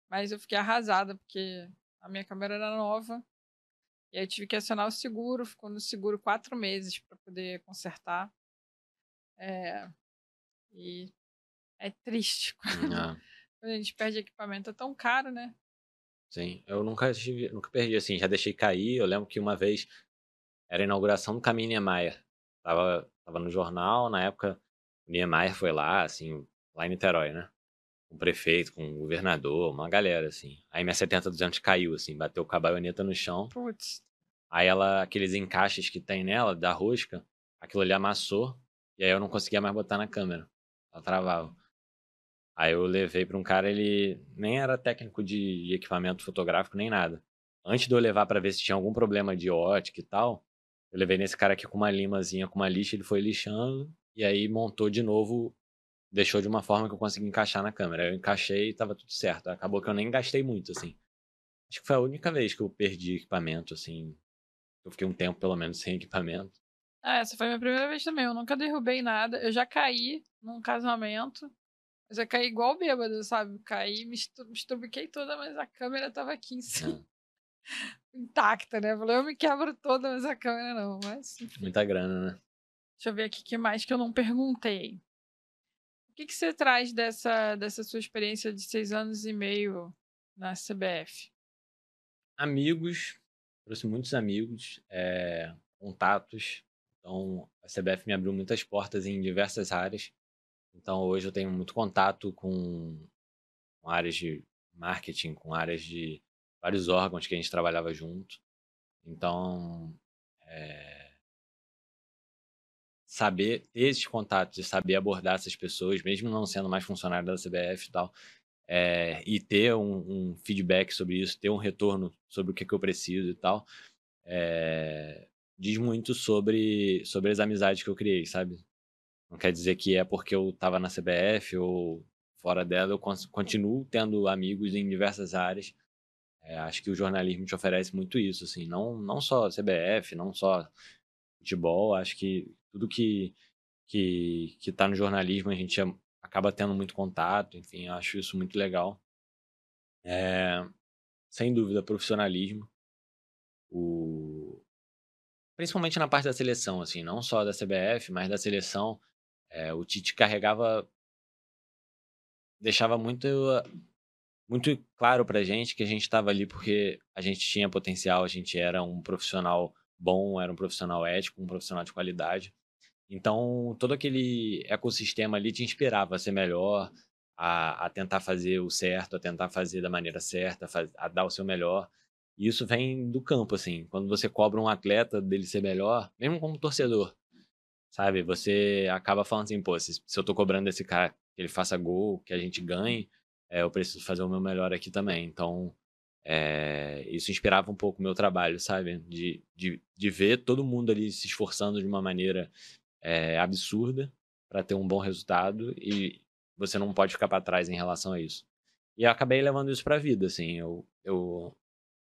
Mas eu fiquei arrasada, porque a minha câmera era nova. E aí eu tive que acionar o seguro. Ficou no seguro quatro meses para poder consertar. É... E é triste. Ah, Quando a gente perde equipamento, é tão caro, né? sim. Eu nunca tive, nunca perdi, assim, já deixei cair. Eu lembro que uma vez era a inauguração do Caminho Niemeyer. Tava, tava no jornal, na época o Niemeyer foi lá, assim, lá em Niterói, né? Com o prefeito, com o governador, uma galera, assim. Aí minha 70-200 caiu, assim, bateu com a baioneta no chão. Putz. Aí ela, aqueles encaixes que tem nela, da rosca, aquilo ali amassou. E aí eu não conseguia mais botar na câmera. Ela travava. Aí eu levei pra um cara, ele nem era técnico de equipamento fotográfico nem nada. Antes de eu levar pra ver se tinha algum problema de ótica e tal, eu levei nesse cara aqui com uma limazinha, com uma lixa, ele foi lixando e aí montou de novo, deixou de uma forma que eu consegui encaixar na câmera. Eu encaixei e tava tudo certo. Acabou que eu nem gastei muito, assim. Acho que foi a única vez que eu perdi equipamento, assim. Eu fiquei um tempo, pelo menos, sem equipamento. Ah, essa foi a minha primeira vez também. Eu nunca derrubei nada. Eu já caí num casamento. Eu caí igual bêbado, sabe? Caí, me estu- me estrubiquei toda, mas a câmera tava aqui em cima. Intacta, né? Falei, eu me quebro toda, mas a câmera não. Mas, enfim. Muita grana, né? Deixa eu ver aqui o que mais que eu não perguntei. O que, que você traz dessa, dessa sua experiência de seis anos e meio na CBF? Amigos, trouxe muitos amigos, é, contatos. Então, a CBF me abriu muitas portas em diversas áreas. Então, hoje eu tenho muito contato com, com áreas de marketing, com áreas de vários órgãos que a gente trabalhava junto. Então, é... saber ter esses contatos e saber abordar essas pessoas, mesmo não sendo mais funcionário da CBF e tal, é... e ter um, um, feedback sobre isso, ter um retorno sobre o que, que eu preciso e tal, é... diz muito sobre, sobre as amizades que eu criei, sabe? Não quer dizer que é porque eu estava na CBF ou fora dela, eu continuo tendo amigos em diversas áreas. É, acho que o jornalismo te oferece muito isso, assim, não, não só CBF, não só futebol, acho que tudo que que que está no jornalismo a gente acaba tendo muito contato, enfim, acho isso muito legal. É, sem dúvida, profissionalismo. O, principalmente na parte da seleção, assim, não só da CBF, mas da seleção. É, o Tite carregava deixava muito muito claro pra gente que a gente estava ali porque a gente tinha potencial, a gente era um profissional bom, era um profissional ético, um profissional de qualidade. Então, todo aquele ecossistema ali te inspirava a ser melhor, a, a tentar fazer o certo, a tentar fazer da maneira certa, a, a dar o seu melhor. E isso vem do campo, assim. Quando você cobra um atleta dele ser melhor, mesmo como torcedor, sabe? Você acaba falando assim, pô, se, se eu tô cobrando esse cara que ele faça gol, que a gente ganhe, é, eu preciso fazer o meu melhor aqui também. Então, é, isso inspirava um pouco o meu trabalho, sabe? De, de, de ver todo mundo ali se esforçando de uma maneira é, absurda para ter um bom resultado e você não pode ficar para trás em relação a isso. E eu acabei levando isso para a vida, assim. Eu, eu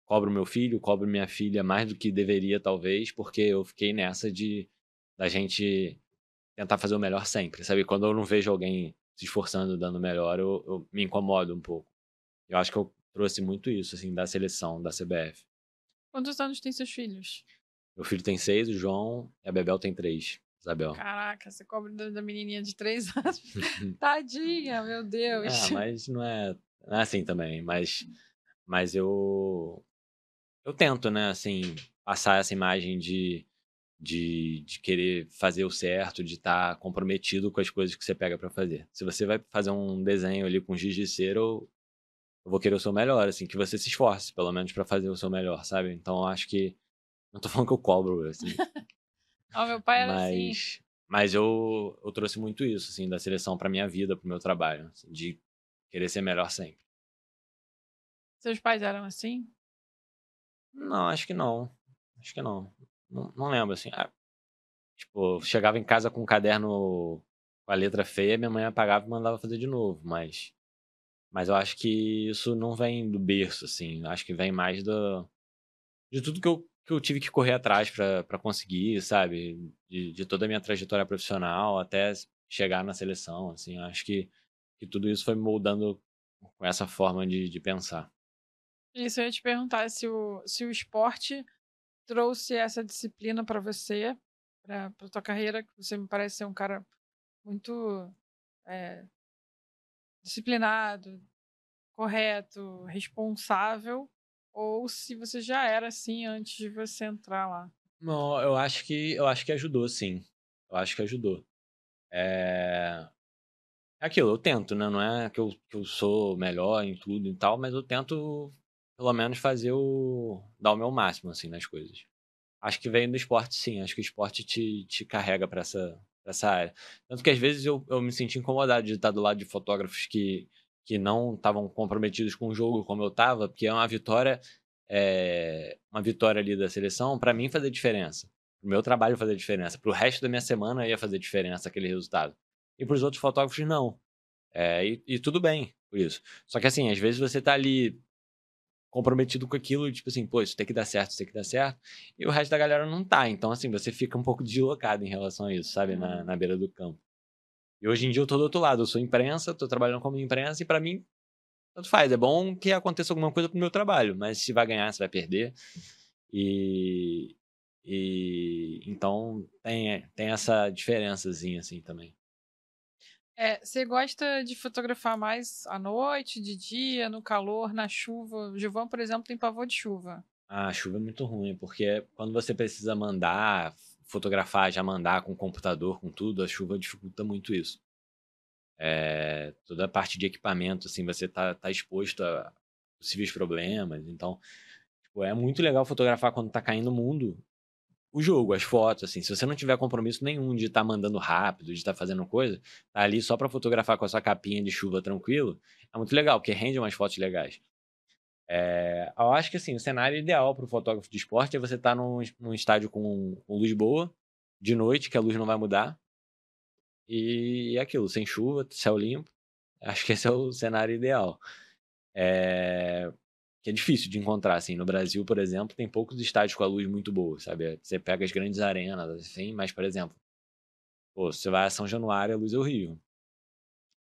cobro meu filho, cobro minha filha mais do que deveria, talvez, porque eu fiquei nessa de da gente tentar fazer o melhor sempre, sabe? Quando eu não vejo alguém se esforçando, dando melhor, eu, eu me incomodo um pouco. Eu acho que eu trouxe muito isso, assim, da seleção, da CBF. Quantos anos tem seus filhos? Meu filho tem seis, o João, e a Bebel tem três. Isabel. Caraca, você cobra da menininha de três anos. Tadinha, meu Deus. É, mas não é, não é assim também. Mas, mas eu, eu tento, né, assim, passar essa imagem de de, de querer fazer o certo, de estar tá comprometido com as coisas que você pega para fazer. Se você vai fazer um desenho ali com giz de cera, eu, eu vou querer o seu melhor, assim, que você se esforce, pelo menos, para fazer o seu melhor, sabe? Então, eu acho que. Não tô falando que eu cobro, assim. oh, meu pai era assim. mas, assim. Mas eu, eu trouxe muito isso, assim, da seleção pra minha vida, pro meu trabalho, assim, de querer ser melhor sempre. Seus pais eram assim? Não, acho que não. Acho que não. Não, não lembro, assim. Ah, tipo, chegava em casa com um caderno com a letra feia, minha mãe apagava e mandava fazer de novo, mas. Mas eu acho que isso não vem do berço, assim. Acho que vem mais do. De tudo que eu, que eu tive que correr atrás para conseguir, sabe? De, de toda a minha trajetória profissional até chegar na seleção, assim. Acho que, que tudo isso foi moldando com essa forma de, de pensar. Isso eu ia te perguntar se o, se o esporte trouxe essa disciplina para você, para a tua carreira, você me parece ser um cara muito é, disciplinado, correto, responsável, ou se você já era assim antes de você entrar lá. Não, eu acho que eu acho que ajudou, sim. Eu acho que ajudou. É, é aquilo, eu tento, né? Não é que eu, que eu sou melhor em tudo e tal, mas eu tento pelo menos fazer o. dar o meu máximo, assim, nas coisas. Acho que vem do esporte, sim. Acho que o esporte te, te carrega para essa, pra essa área. Tanto que às vezes eu, eu me senti incomodado de estar do lado de fotógrafos que, que não estavam comprometidos com o jogo como eu estava, porque é uma vitória. É, uma vitória ali da seleção, para mim fazer diferença. Pro meu trabalho fazer diferença. Pro resto da minha semana ia fazer diferença aquele resultado. E pros outros fotógrafos, não. É, e, e, tudo bem por isso. Só que assim, às vezes você tá ali comprometido com aquilo, tipo assim, pô, isso tem que dar certo, isso tem que dar certo, e o resto da galera não tá. Então, assim, você fica um pouco deslocado em relação a isso, sabe, na, uhum. na beira do campo. E hoje em dia eu tô do outro lado, eu sou imprensa, tô trabalhando como imprensa, e para mim, tanto faz. É bom que aconteça alguma coisa pro meu trabalho, mas se vai ganhar, se vai perder. E. E. Então, tem, tem essa diferençazinha, assim, também. É, você gosta de fotografar mais à noite, de dia, no calor, na chuva? O Gilvão, por exemplo, tem pavor de chuva. Ah, a chuva é muito ruim, porque quando você precisa mandar, fotografar, já mandar com o computador, com tudo, a chuva dificulta muito isso. É, toda a parte de equipamento, assim, você tá, tá exposto a possíveis problemas. Então, Tipo, é muito legal fotografar quando tá caindo o mundo, o jogo, as fotos, assim. Se você não tiver compromisso nenhum de estar tá mandando rápido, de estar tá fazendo coisa, tá ali só para fotografar com a sua capinha de chuva tranquilo, é muito legal, porque rende umas fotos legais. É, eu acho que assim, o cenário ideal para o fotógrafo de esporte é você estar tá num, num estádio com, com, luz boa, de noite, que a luz não vai mudar. E é aquilo, sem chuva, céu limpo. Acho que esse é o cenário ideal. É, que é difícil de encontrar, assim. No Brasil, por exemplo, tem poucos estádios com a luz muito boa, sabe? Você pega as grandes arenas, assim, mas, por exemplo, pô, você vai a São Januário, a luz é horrível.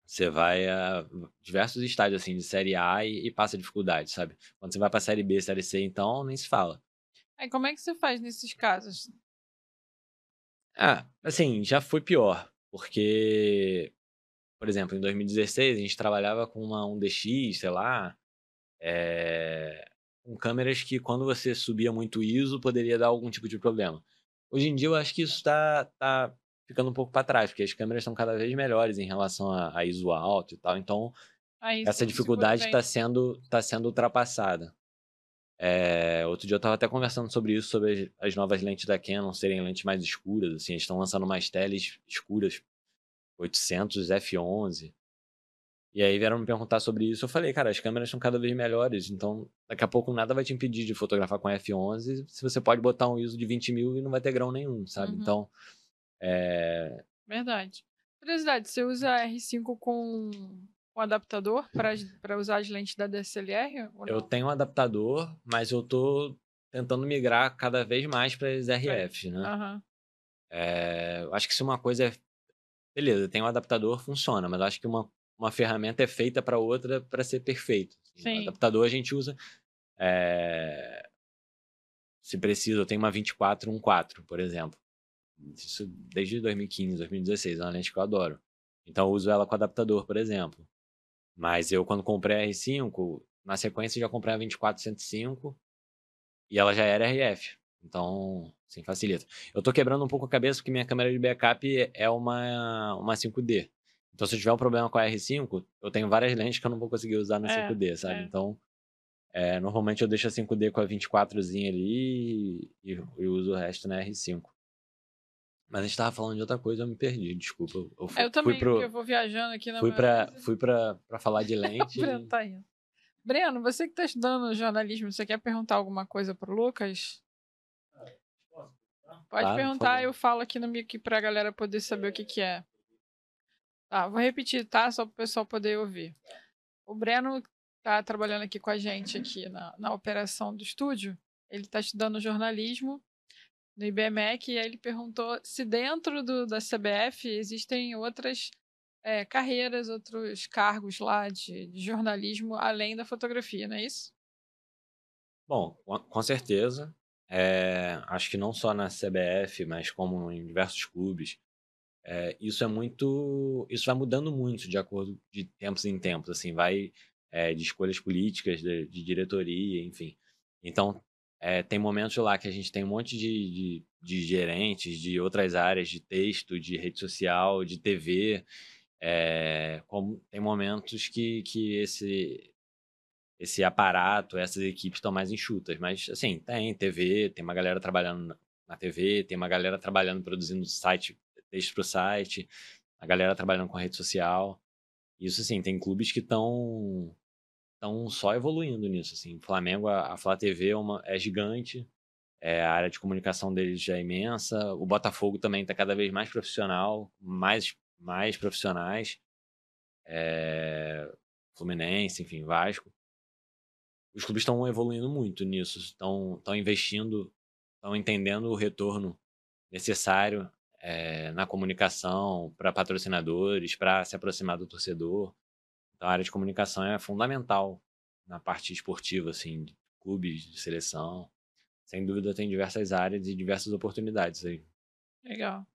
Você vai a diversos estádios, assim, de Série A e, e passa dificuldade, sabe? Quando você vai pra Série B, Série C, então, nem se fala. Aí, como é que você faz nesses casos? Ah, assim, já foi pior, porque, por exemplo, em 2016, a gente trabalhava com uma 1DX, sei lá, é, com câmeras que quando você subia muito ISO poderia dar algum tipo de problema. Hoje em dia eu acho que isso está tá ficando um pouco para trás, porque as câmeras estão cada vez melhores em relação a, a ISO alto e tal, então essa dificuldade está sendo, tá sendo ultrapassada. É, outro dia eu estava até conversando sobre isso, sobre as, as, novas lentes da Canon serem lentes mais escuras, assim, eles estão lançando mais teles escuras, 800 f11, e aí vieram me perguntar sobre isso. Eu falei, cara, as câmeras são cada vez melhores, então daqui a pouco nada vai te impedir de fotografar com F11 se você pode botar um ISO de 20 mil e não vai ter grão nenhum, sabe? Uhum. Então. É... Verdade. Curiosidade, você usa R5 com um adaptador para usar as lentes da DSLR? Eu tenho um adaptador, mas eu tô tentando migrar cada vez mais para as RFs, né? Uhum. É, acho que se uma coisa é. Beleza, tem um adaptador, funciona, mas acho que uma uma ferramenta é feita para outra para ser perfeito. Assim. Sim. O adaptador a gente usa. É... Se precisa, eu tenho uma 2414, por exemplo. Isso desde 2015, 2016, é uma lente que eu adoro. Então eu uso ela com adaptador, por exemplo. Mas eu, quando comprei a R5, na sequência já comprei a 2405 e ela já era RF. Então, sim, facilita. Eu tô quebrando um pouco a cabeça porque minha câmera de backup é uma, uma 5D. Então, se eu tiver um problema com a R5, eu tenho várias lentes que eu não vou conseguir usar no é, 5D, sabe? É. Então, é, normalmente eu deixo a 5D com a 24zinha ali e, e, uso o resto na R5. Mas a gente tava falando de outra coisa, eu me perdi, desculpa. Eu, fui, eu também, pro, eu vou viajando aqui na Fui para fui pra, pra falar de lente. Breno tá indo. Breno, você que tá estudando jornalismo, você quer perguntar alguma coisa pro Lucas? Pode claro, perguntar, eu falo aqui no mic pra galera poder saber o que que é. Tá, vou repetir, tá? Só para o pessoal poder ouvir. O Breno tá trabalhando aqui com a gente aqui na, na operação do estúdio. Ele está estudando jornalismo no IBMEC e aí ele perguntou se dentro do, da CBF existem outras é, carreiras, outros cargos lá de, de, jornalismo além da fotografia, não é isso? Bom, com certeza. É, acho que não só na CBF, mas como em diversos clubes. É, isso é muito. Isso vai mudando muito de acordo de tempos em tempos, assim, vai é, de escolhas políticas, de, de diretoria, enfim. Então, é, tem momentos lá que a gente tem um monte de, de, de, gerentes de outras áreas, de texto, de rede social, de TV. como, tem momentos que, que esse, esse aparato, essas equipes estão mais enxutas. Mas, assim, tem TV, tem uma galera trabalhando na TV, tem uma galera trabalhando produzindo site texto para o site, a galera trabalhando com rede social. Isso, assim, tem clubes que estão estão só evoluindo nisso, assim. Flamengo, a, a Flá TV é, uma, é gigante, é, a área de comunicação deles já é imensa, o Botafogo também está cada vez mais profissional, mais, mais profissionais, é, Fluminense, enfim, Vasco. Os clubes estão evoluindo muito nisso, estão investindo, estão entendendo o retorno necessário é, na comunicação para patrocinadores, para se aproximar do torcedor. Então, a área de comunicação é fundamental na parte esportiva, assim, de clubes, de seleção. Sem dúvida, tem diversas áreas e diversas oportunidades aí. Legal.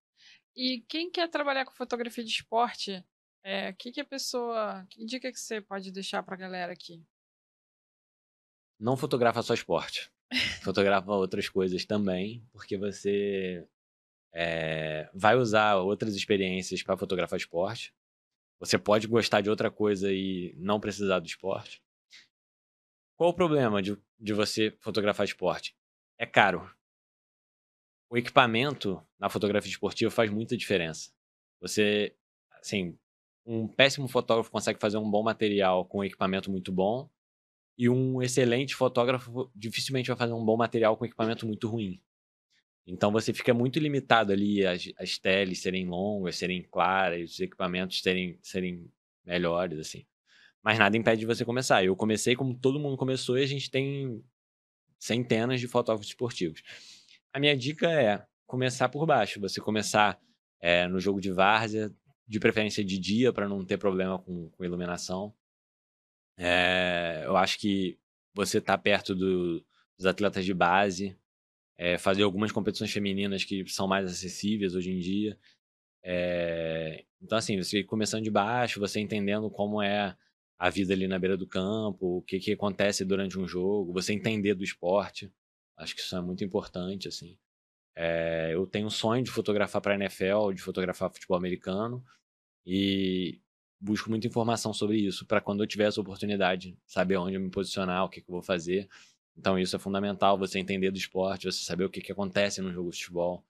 E quem quer trabalhar com fotografia de esporte, o é, que, que a pessoa. Que dica que você pode deixar para a galera aqui? Não fotografa só esporte. fotografa outras coisas também, porque você é, vai usar outras experiências para fotografar esporte. Você pode gostar de outra coisa e não precisar do esporte. Qual o problema de, de você fotografar esporte? É caro. O equipamento na fotografia esportiva faz muita diferença. Você, assim, um péssimo fotógrafo consegue fazer um bom material com um equipamento muito bom, e um excelente fotógrafo dificilmente vai fazer um bom material com equipamento muito ruim. Então você fica muito limitado ali, as, as teles serem longas, serem claras, os equipamentos serem, serem melhores, assim. Mas nada impede de você começar. Eu comecei como todo mundo começou e a gente tem centenas de fotógrafos esportivos. A minha dica é começar por baixo. Você começar é, no jogo de várzea, de preferência de dia, para não ter problema com, com iluminação. É, eu acho que você tá perto do, dos atletas de base, é, fazer algumas competições femininas que são mais acessíveis hoje em dia. É, então, assim, você começando de baixo, você entendendo como é a vida ali na beira do campo, o que, que acontece durante um jogo, você entender do esporte. Acho que isso é muito importante, assim. É, eu tenho um sonho de fotografar para a NFL, de fotografar futebol americano, e busco muita informação sobre isso, para quando eu tiver essa oportunidade, saber onde eu me posicionar, o que, que eu vou fazer. Então, isso é fundamental, você entender do esporte, você saber o que, que acontece no jogo de futebol,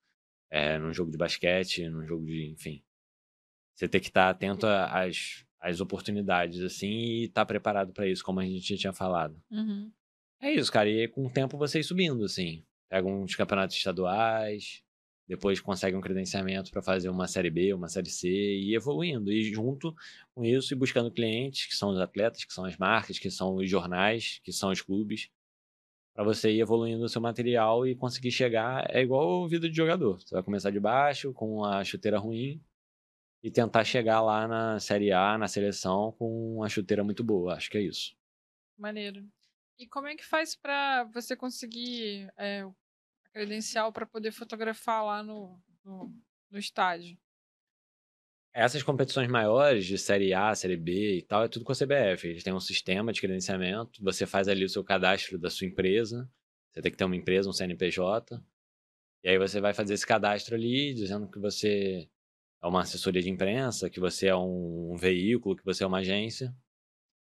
é, num jogo de basquete, num jogo de. enfim. Você tem que estar atento às, às oportunidades, assim, e estar preparado para isso, como a gente tinha falado. Uhum. É isso, cara. E com o tempo você ir subindo, assim. Pega uns campeonatos estaduais, depois consegue um credenciamento para fazer uma série B, uma série C e evoluindo. E junto com isso, e buscando clientes, que são os atletas, que são as marcas, que são os jornais, que são os clubes, para você ir evoluindo o seu material e conseguir chegar. É igual vida de jogador. Você vai começar de baixo, com a chuteira ruim, e tentar chegar lá na Série A, na seleção, com uma chuteira muito boa. Acho que é isso. Maneiro. E como é que faz para você conseguir é, credencial para poder fotografar lá no, no, no, estádio? Essas competições maiores, de Série A, Série B e tal, é tudo com a CBF. Eles têm um sistema de credenciamento, você faz ali o seu cadastro da sua empresa, você tem que ter uma empresa, um CNPJ, e aí você vai fazer esse cadastro ali, dizendo que você é uma assessoria de imprensa, que você é um, um veículo, que você é uma agência.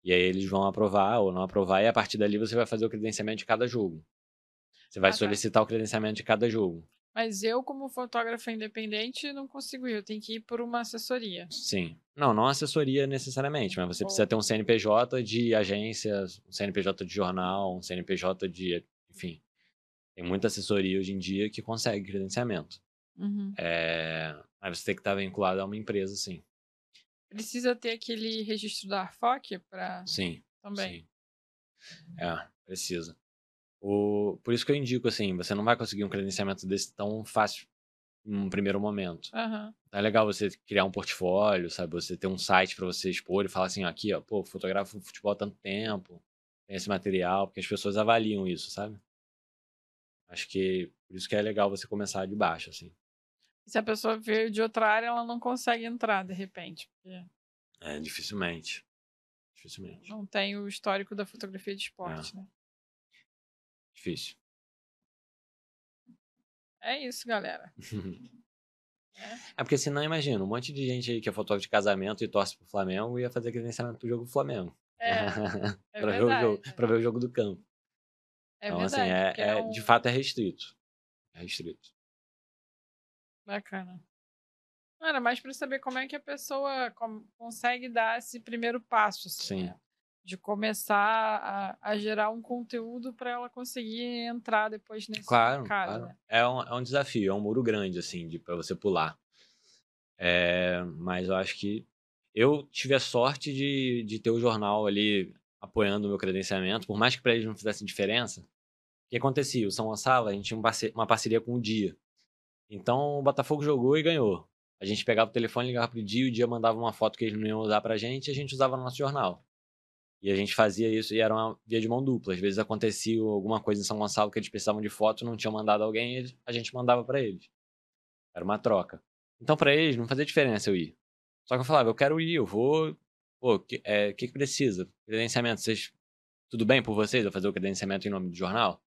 E aí eles vão aprovar ou não aprovar, e a partir dali você vai fazer o credenciamento de cada jogo. Você vai ah, tá. solicitar o credenciamento de cada jogo. Mas eu, como fotógrafa independente, não consigo ir. Eu tenho que ir por uma assessoria. Sim. Não, não assessoria necessariamente, mas você precisa ter um CNPJ de agência, um CNPJ de jornal, um CNPJ de. Enfim. Tem muita assessoria hoje em dia que consegue credenciamento. Uhum. É... Aí você tem que estar vinculado a uma empresa, sim. Precisa ter aquele registro da ARFOC para. Sim. Também. Sim. É, precisa. O... Por isso que eu indico, assim, você não vai conseguir um credenciamento desse tão fácil num primeiro momento. Uhum. É legal você criar um portfólio, sabe? Você ter um site para você expor e falar assim, aqui, ó, pô, fotografo futebol há tanto tempo, tem esse material, porque as pessoas avaliam isso, sabe? Acho que por isso que é legal você começar de baixo, assim. Se a pessoa veio de outra área, ela não consegue entrar, de repente. Porque... É, dificilmente. Dificilmente. Não tem o histórico da fotografia de esporte, é. né? Difícil. É isso, galera. é. é porque senão, imagina, um monte de gente aí que é fotógrafo de casamento e torce pro Flamengo ia fazer credenciamento pro jogo do Flamengo. É, é pra, ver o jogo, pra ver o jogo do campo. É então, verdade, assim, é, é, um... de fato é restrito. É restrito. Bacana. Era mais para saber como é que a pessoa consegue dar esse primeiro passo, assim, Sim. Né? De começar a, a, gerar um conteúdo para ela conseguir entrar depois nesse claro, mercado. Claro. Né? É, um, é um desafio, é um muro grande, assim, para você pular. É, mas eu acho que eu tive a sorte de, de ter o jornal ali apoiando o meu credenciamento, por mais que para eles não fizesse diferença. O que acontecia? O São Gonçalo, a gente tinha uma parceria com o Dia. Então o Botafogo jogou e ganhou. A gente pegava o telefone, ligava pro dia, o dia mandava uma foto que eles não iam usar pra gente e a gente usava no nosso jornal. E a gente fazia isso e era uma via de mão dupla. Às vezes acontecia alguma coisa em São Gonçalo que eles precisavam de foto, não tinham mandado alguém, a gente mandava para eles. Era uma troca. Então para eles não fazia diferença eu ir. Só que eu falava, eu quero ir, eu vou. Pô, o que, é, que, que precisa? Credenciamento, vocês. Tudo bem por vocês eu fazer o credenciamento em nome do jornal?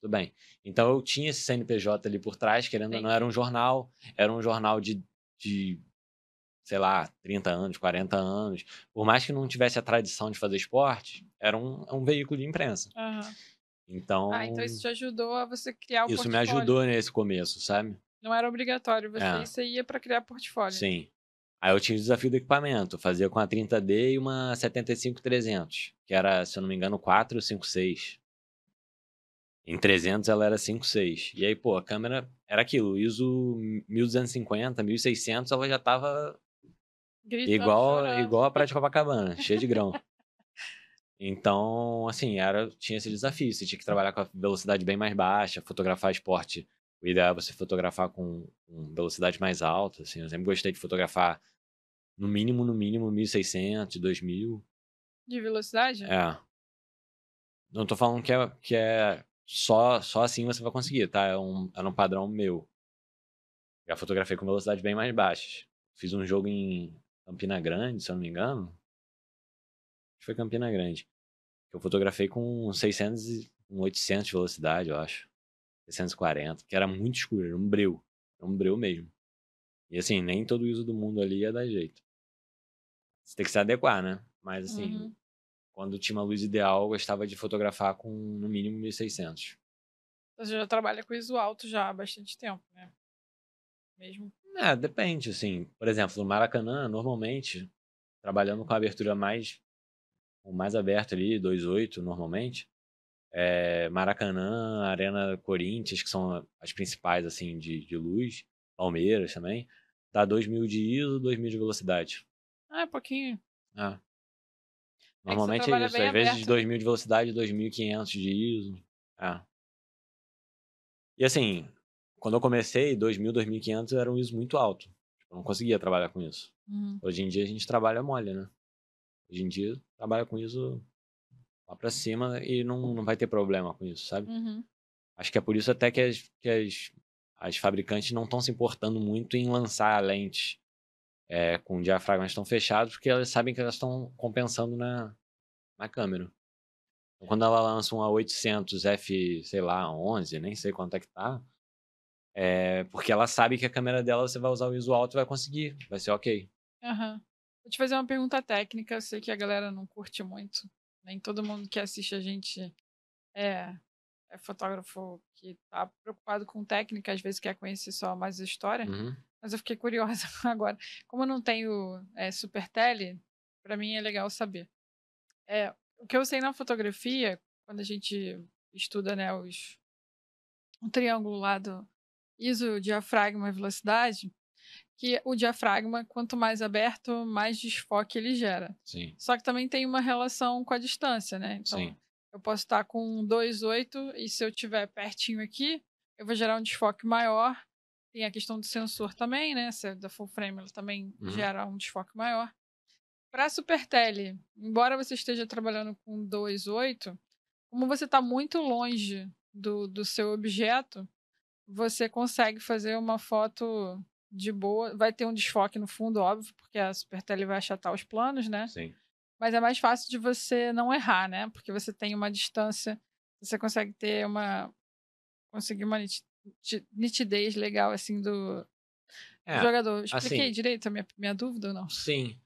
Tudo bem. Então eu tinha esse CNPJ ali por trás, querendo ou não, era um jornal, era um jornal de, de sei lá, 30 anos, 40 anos. Por mais que não tivesse a tradição de fazer esporte, era um, um veículo de imprensa. Aham. Então, Ah, então isso te ajudou a você criar o isso me portfólio. ajudou nesse começo, sabe? Não era obrigatório você, É. você ia pra criar portfólio. Sim. Aí eu tinha o desafio do equipamento, fazia com a 30D e uma 75-300, que era, se eu não me engano, 4 ou 5.6. Em 300 ela era 5.6. E aí, pô, a câmera era aquilo, ISO 1250, 1600, ela já tava Gritando, igual, chorando. igual a Praia de Copacabana, cheia de grão. Então, assim, era, tinha esse desafio. Você tinha que trabalhar com a velocidade bem mais baixa, fotografar esporte. O ideal é você fotografar com, com velocidade mais alta. Assim, eu sempre gostei de fotografar no mínimo, no mínimo, 1.600, 2.000. De velocidade? É. Não tô falando que é, que é só, só assim você vai conseguir, tá? É um, era um padrão meu. Já fotografei com velocidade bem mais baixas. Fiz um jogo em Campina Grande, se eu não me engano. Acho que foi Campina Grande. Eu fotografei com 600 e com 800 de velocidade, eu acho. 640, que era muito escuro, era um breu. Era um breu mesmo. E assim, nem todo o uso do mundo ali ia dar jeito. Você tem que se adequar, né? Mas assim, Uhum. quando tinha uma luz ideal, eu gostava de fotografar com no mínimo 1600. Você já trabalha com ISO alto já há bastante tempo, né? Mesmo. É, depende, assim. Por exemplo, no Maracanã, normalmente, trabalhando com a abertura mais, o mais aberta ali, 2.8 normalmente, é Maracanã, Arena Corinthians, que são as principais, assim, de, de luz, Palmeiras também, dá 2.000 de ISO, 2.000 de velocidade. Ah, é pouquinho. É. Normalmente é, trabalha isso, às vezes aberto, de 2.000 de velocidade, 2.500 de ISO. É. E assim, quando eu comecei, 2.000, 2.500 era um ISO muito alto. Eu não conseguia trabalhar com isso. Uhum. Hoje em dia a gente trabalha mole, né? Hoje em dia trabalha com ISO lá pra cima e não, não vai ter problema com isso, sabe? Uhum. Acho que é por isso até que as, que as, as fabricantes não estão se importando muito em lançar lentes é, com diafragmas tão fechados, porque elas sabem que elas estão compensando na, na câmera. Então, quando ela lança um A800 F, sei lá, 11, nem sei quanto é que tá, é porque ela sabe que a câmera dela você vai usar o ISO alto e vai conseguir, vai ser ok. Aham. Vou te fazer uma pergunta técnica. Eu sei que a galera não curte muito. Nem todo mundo que assiste a gente é, é fotógrafo que tá preocupado com técnica, às vezes quer conhecer só mais a história. Uhum. Mas eu fiquei curiosa agora. Como eu não tenho é, super tele, pra mim é legal saber. É, o que eu sei na fotografia, quando a gente estuda né, os, o triângulo lá do ISO, diafragma e velocidade, que o diafragma, quanto mais aberto, mais desfoque ele gera. Sim, Só que também tem uma relação com a distância, né? Então, sim. eu posso estar com um 2.8 e se eu tiver pertinho aqui, eu vou gerar um desfoque maior. Tem a questão do sensor também, né? Se é da full frame, ela também Uhum. gera um desfoque maior. Para super tele, embora você esteja trabalhando com 2.8, como você está muito longe do, do seu objeto, você consegue fazer uma foto de boa. Vai ter um desfoque no fundo, óbvio, porque a super tele vai achatar os planos, né? Sim. Mas é mais fácil de você não errar, né? Porque você tem uma distância, você consegue ter uma. conseguir uma niti- ti- nitidez legal, assim, do É, jogador. Expliquei assim- direito a minha, minha dúvida ou não? sim.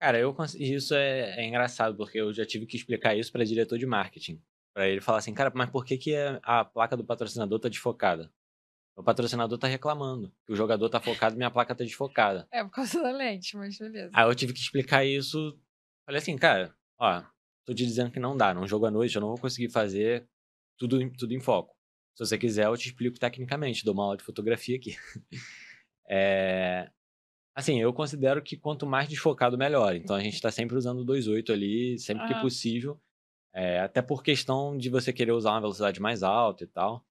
Cara, eu isso é, é engraçado, porque eu já tive que explicar isso para diretor de marketing. Pra ele falar assim, cara, mas por que, que a a placa do patrocinador tá desfocada? O patrocinador tá reclamando que o jogador tá focado e minha placa tá desfocada. É por causa da lente, mas beleza. Aí eu tive que explicar isso. Falei assim, cara, ó, tô te dizendo que não dá. Num jogo à noite eu não vou conseguir fazer tudo, em- tudo em foco. Se você quiser, eu te explico tecnicamente, dou uma aula de fotografia aqui. É, Assim, eu considero que quanto mais desfocado, melhor. Então a gente tá sempre usando o 2.8 ali, sempre que Aham. possível. É, até por questão de você querer usar uma velocidade mais alta e tal.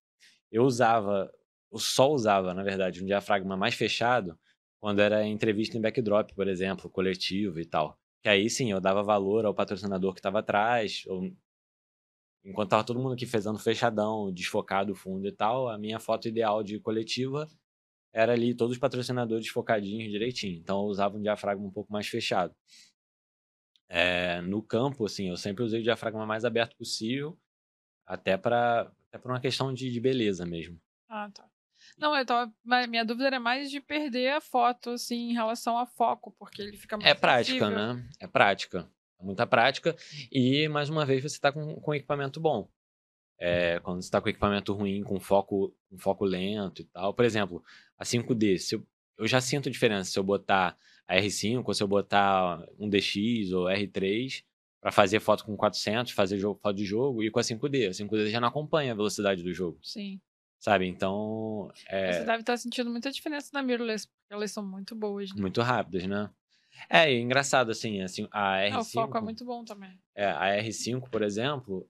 Eu usava, eu só usava, na verdade, um diafragma mais fechado quando era entrevista em backdrop, por exemplo, coletivo e tal. Que aí sim, eu dava valor ao patrocinador que estava atrás. ou- Enquanto tava todo mundo aqui fazendo fechadão, desfocado o fundo e tal, a minha foto ideal de coletiva era ali todos os patrocinadores focadinhos direitinho. Então eu usava um diafragma um pouco mais fechado. É, no campo, assim, eu sempre usei o diafragma mais aberto possível, até para até uma questão de, de beleza mesmo. Ah, tá. Não, eu tava, minha dúvida era mais de perder a foto, assim, em relação a foco, porque ele fica mais É prática, sensível. né? É prática. É muita prática. E, mais uma vez, você está com, com equipamento bom. É, quando você está com equipamento ruim, com foco, com foco lento e tal. Por exemplo, a 5D, se eu, eu já sinto diferença se eu botar a R5 ou se eu botar um DX ou R3 para fazer foto com 400, fazer jogo, foto de jogo e com a 5D. A 5D já não acompanha a velocidade do jogo. Sim. Sabe? Então. É... Você deve estar sentindo muita diferença na mirrorless, porque elas são muito boas. Né? Muito rápidas, né? É, é engraçado, assim, assim a R5... É, o foco é muito bom também. É, a R5, por exemplo,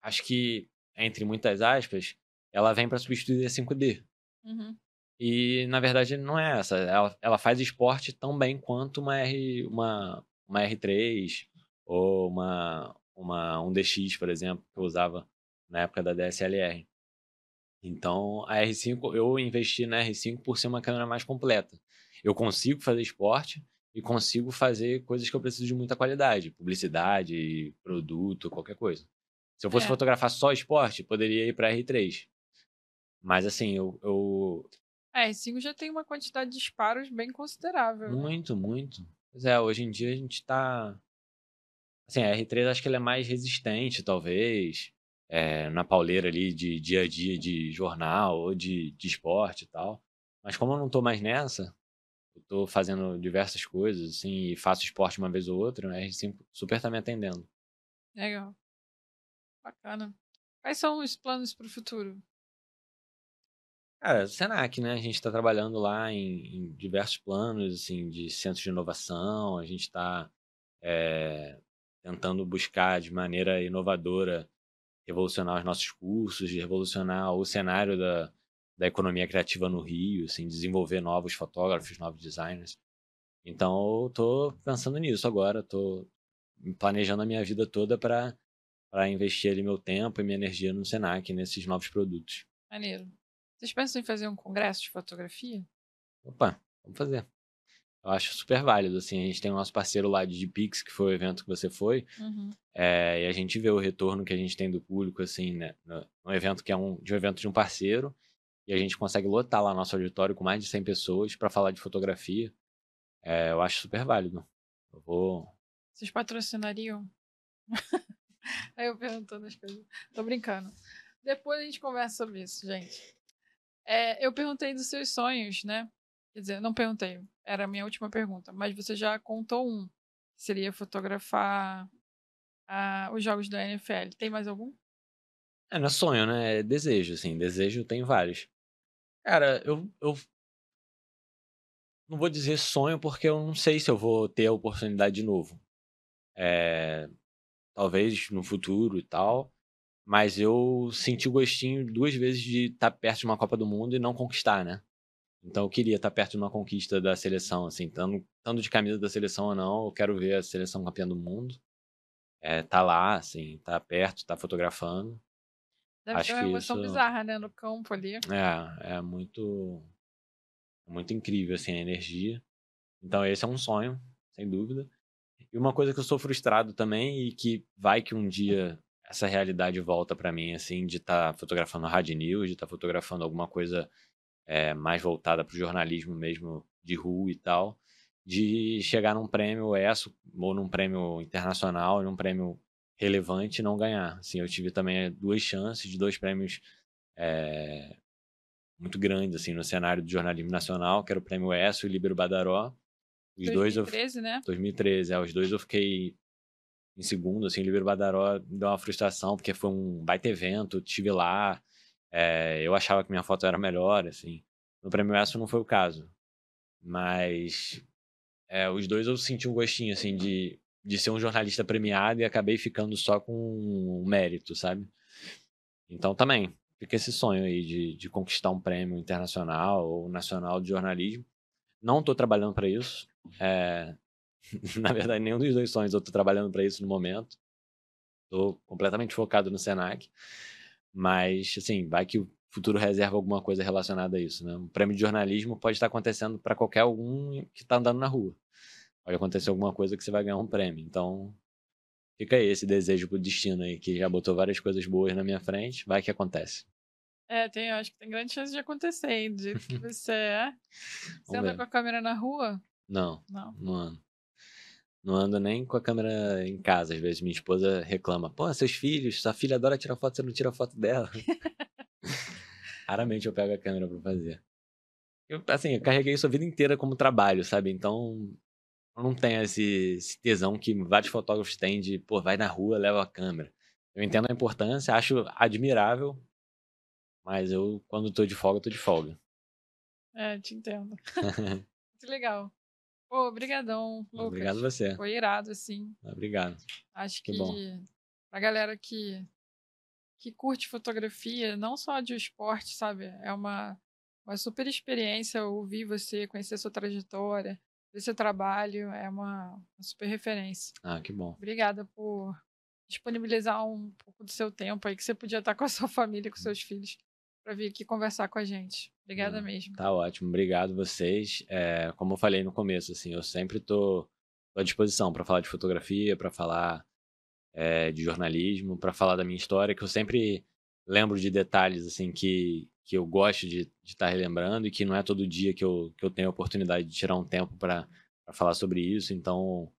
acho que, entre muitas aspas, ela vem para substituir a 5D. Uhum. E, na verdade, não é essa. Ela, ela faz esporte tão bem quanto uma, R, uma, uma R3 ou uma, uma 1DX, por exemplo, que eu usava na época da DSLR. Então, a R5, eu investi na R5 por ser uma câmera mais completa. Eu consigo fazer esporte e consigo fazer coisas que eu preciso de muita qualidade, publicidade, produto, qualquer coisa. Se eu fosse é. fotografar só esporte, poderia ir para R3. Mas assim, eu, eu é, R5 já tem uma quantidade de disparos bem considerável. Né? Muito, muito. Pois é, hoje em dia a gente tá. Assim, a R3 acho que ele é mais resistente, talvez. É, na pauleira ali de dia a dia de jornal ou de, de esporte e tal. Mas como eu não tô mais nessa, eu tô fazendo diversas coisas, assim, e faço esporte uma vez ou outra, a R5 super tá me atendendo. Legal. Bacana. Quais são os planos para o futuro? Cara, Senac, né? A gente está trabalhando lá em, em, diversos planos, assim, de centros de inovação. A gente está é, tentando buscar de maneira inovadora revolucionar os nossos cursos, revolucionar o cenário da, da economia criativa no Rio, assim, desenvolver novos fotógrafos, novos designers. Então, eu tô pensando nisso agora, tô planejando a minha vida toda para para investir ali meu tempo e minha energia no Senac, nesses novos produtos. Maneiro. Vocês pensam em fazer um congresso de fotografia? Opa, vamos fazer. Eu acho super válido, assim, a gente tem o nosso parceiro lá de Pix, que foi o evento que você foi, uhum. é, e a gente vê o retorno que a gente tem do público, assim, né, no, evento que é um, de um evento de um parceiro, e a gente consegue lotar lá nosso auditório com mais de 100 pessoas para falar de fotografia. É, eu acho super válido. Eu vou... Vocês patrocinariam? Aí eu perguntando as coisas. Tô brincando. Depois a gente conversa sobre isso, gente. É, eu perguntei dos seus sonhos, né? Quer dizer, não perguntei, era a minha última pergunta, mas você já contou um, que seria fotografar ah, os jogos da NFL. Tem mais algum? É, não é sonho, né? É desejo, assim. Desejo tem vários. Cara, eu, eu não vou dizer sonho porque eu não sei se eu vou ter a oportunidade de novo. É, talvez no futuro e tal. Mas eu senti o gostinho duas vezes de estar tá perto de uma Copa do Mundo e não conquistar, né? Então eu queria estar perto de uma conquista da seleção, assim, tanto, tanto de camisa da seleção ou não, eu quero ver a seleção campeã do mundo. É, tá lá, assim, tá perto, tá fotografando. Deve Acho ter uma emoção isso... bizarra, né, no campo ali. É, é muito, é muito incrível, assim, a energia. Então esse é um sonho, sem dúvida. E uma coisa que eu sou frustrado também e que vai que um dia essa realidade volta para mim, assim, de estar tá fotografando hard news, de estar tá fotografando alguma coisa é, mais voltada para o jornalismo mesmo de rua e tal, de chegar num prêmio ESSO ou num prêmio internacional, num prêmio relevante e não ganhar. Assim, eu tive também duas chances de dois prêmios é, muito grandes assim no cenário do jornalismo nacional, que era o prêmio ESSO e o Libero Badaró. Os 2013, dois eu, né? 2013, é, os dois eu fiquei em segundo, assim, o Libero Badaró deu uma frustração, porque foi um baita evento, tive lá, é, eu achava que minha foto era melhor, assim. No Prêmio ESSO não foi o caso. Mas é, os dois eu senti um gostinho, assim, de, de ser um jornalista premiado e acabei ficando só com um mérito, sabe? Então também, fica esse sonho aí de, de conquistar um prêmio internacional ou nacional de jornalismo. Não estou trabalhando para isso. É, Na verdade, nenhum dos dois sonhos eu tô trabalhando para isso no momento. Tô completamente focado no Senac. Mas, assim, vai que o futuro reserva alguma coisa relacionada a isso, né? Um prêmio de jornalismo pode estar acontecendo para qualquer um que está andando na rua. Pode acontecer alguma coisa que você vai ganhar um prêmio. Então, fica aí esse desejo pro destino aí, que já botou várias coisas boas na minha frente. Vai que acontece. É, tem, acho que tem grande chance de acontecer, hein, do jeito que você é. Você anda ver. com a câmera na rua? Não, Não. não ando. Não ando nem com a câmera em casa. Às vezes minha esposa reclama: pô, seus filhos, sua filha adora tirar foto, você não tira foto dela. Raramente eu pego a câmera pra fazer. Eu, assim, eu carreguei isso a vida inteira como trabalho, sabe? Então, eu não tenho esse, esse tesão que vários fotógrafos têm de, pô, vai na rua, leva a câmera. Eu entendo a importância, acho admirável, mas eu, quando tô de folga, tô de folga. É, te entendo. Muito legal. Pô, obrigadão, Lucas. Obrigado você. Foi irado, assim. Obrigado. Acho Que que, bom. a galera que, que curte fotografia, não só de esporte, sabe? É uma, uma super experiência ouvir você, conhecer sua trajetória, ver seu trabalho. É uma, uma super referência. Ah, que bom. Obrigada por disponibilizar um pouco do seu tempo aí, que você podia estar com a sua família, com seus filhos, para vir aqui conversar com a gente. Obrigada Hum, mesmo. Tá ótimo, obrigado vocês. É, como eu falei no começo, assim, eu sempre tô, tô à disposição para falar de fotografia, para falar é, de jornalismo, para falar da minha história, que eu sempre lembro de detalhes assim que, que eu gosto de estar relembrando e que não é todo dia que eu, que eu tenho a oportunidade de tirar um tempo para falar sobre isso. Então,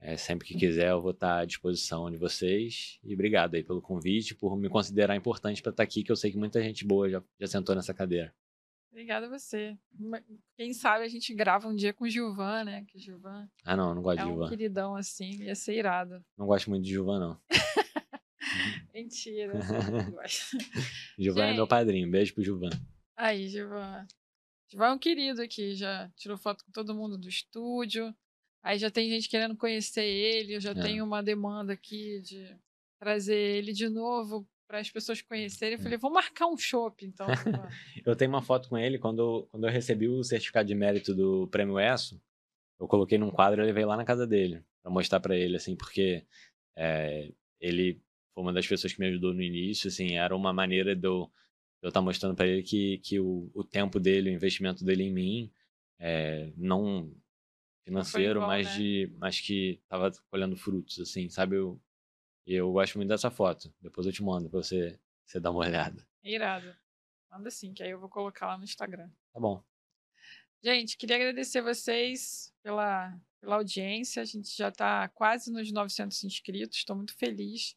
é, sempre que quiser, eu vou estar à disposição de vocês. E obrigado aí pelo convite, por me considerar importante para estar aqui, que eu sei que muita gente boa já, já sentou nessa cadeira. Obrigada a você. Quem sabe a gente grava um dia com o Gilvan, né? Que o Gilvan Ah, não, não gosto é de um Gilvan. queridão assim, ia ser irado. Não gosto muito de Gilvan, não. Mentira, gosto. Gilvan é meu Gente. padrinho. Beijo pro Gilvan. Aí, Gilvan. Gilvan é um querido aqui, já tirou foto com todo mundo do estúdio. Aí já tem gente querendo conhecer ele, eu já É. tenho uma demanda aqui de trazer ele de novo para as pessoas conhecerem. É. Eu falei, vou marcar um shopping, então. Eu tenho uma foto com ele quando, eu- quando eu recebi o certificado de mérito do Prêmio ESSO. Eu coloquei num quadro e levei lá na casa dele pra mostrar pra ele, assim, porque é, ele foi uma das pessoas que me ajudou no início, assim, era uma maneira de eu estar mostrando pra ele que, que o, o tempo dele, o investimento dele em mim, é, não financeiro, vão, mas, né? de, mas que tava colhendo frutos, assim, sabe? Eu, eu gosto muito dessa foto. Depois eu te mando pra você, você dar uma olhada. Irado. Manda sim, que aí eu vou colocar lá no Instagram. Tá bom. Gente, queria agradecer vocês pela, pela audiência. A gente já está quase nos 900 inscritos. Estou muito feliz.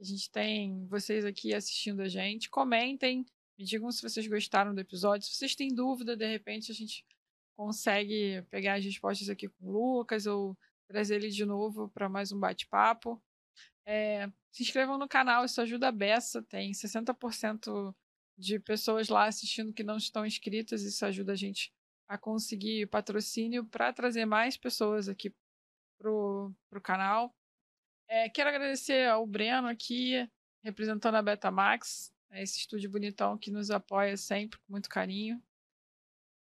A gente tem vocês aqui assistindo a gente. Comentem, me digam se vocês gostaram do episódio. Se vocês têm dúvida, de repente a gente consegue pegar as respostas aqui com o Lucas ou trazer ele de novo para mais um bate-papo. É, se inscrevam no canal, isso ajuda a beça. Tem 60% de pessoas lá assistindo que não estão inscritas. Isso ajuda a gente a conseguir patrocínio para trazer mais pessoas aqui pro, pro canal. É, quero agradecer ao Breno aqui, representando a Betamax, é esse estúdio bonitão que nos apoia sempre com muito carinho.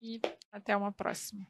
E até uma próxima.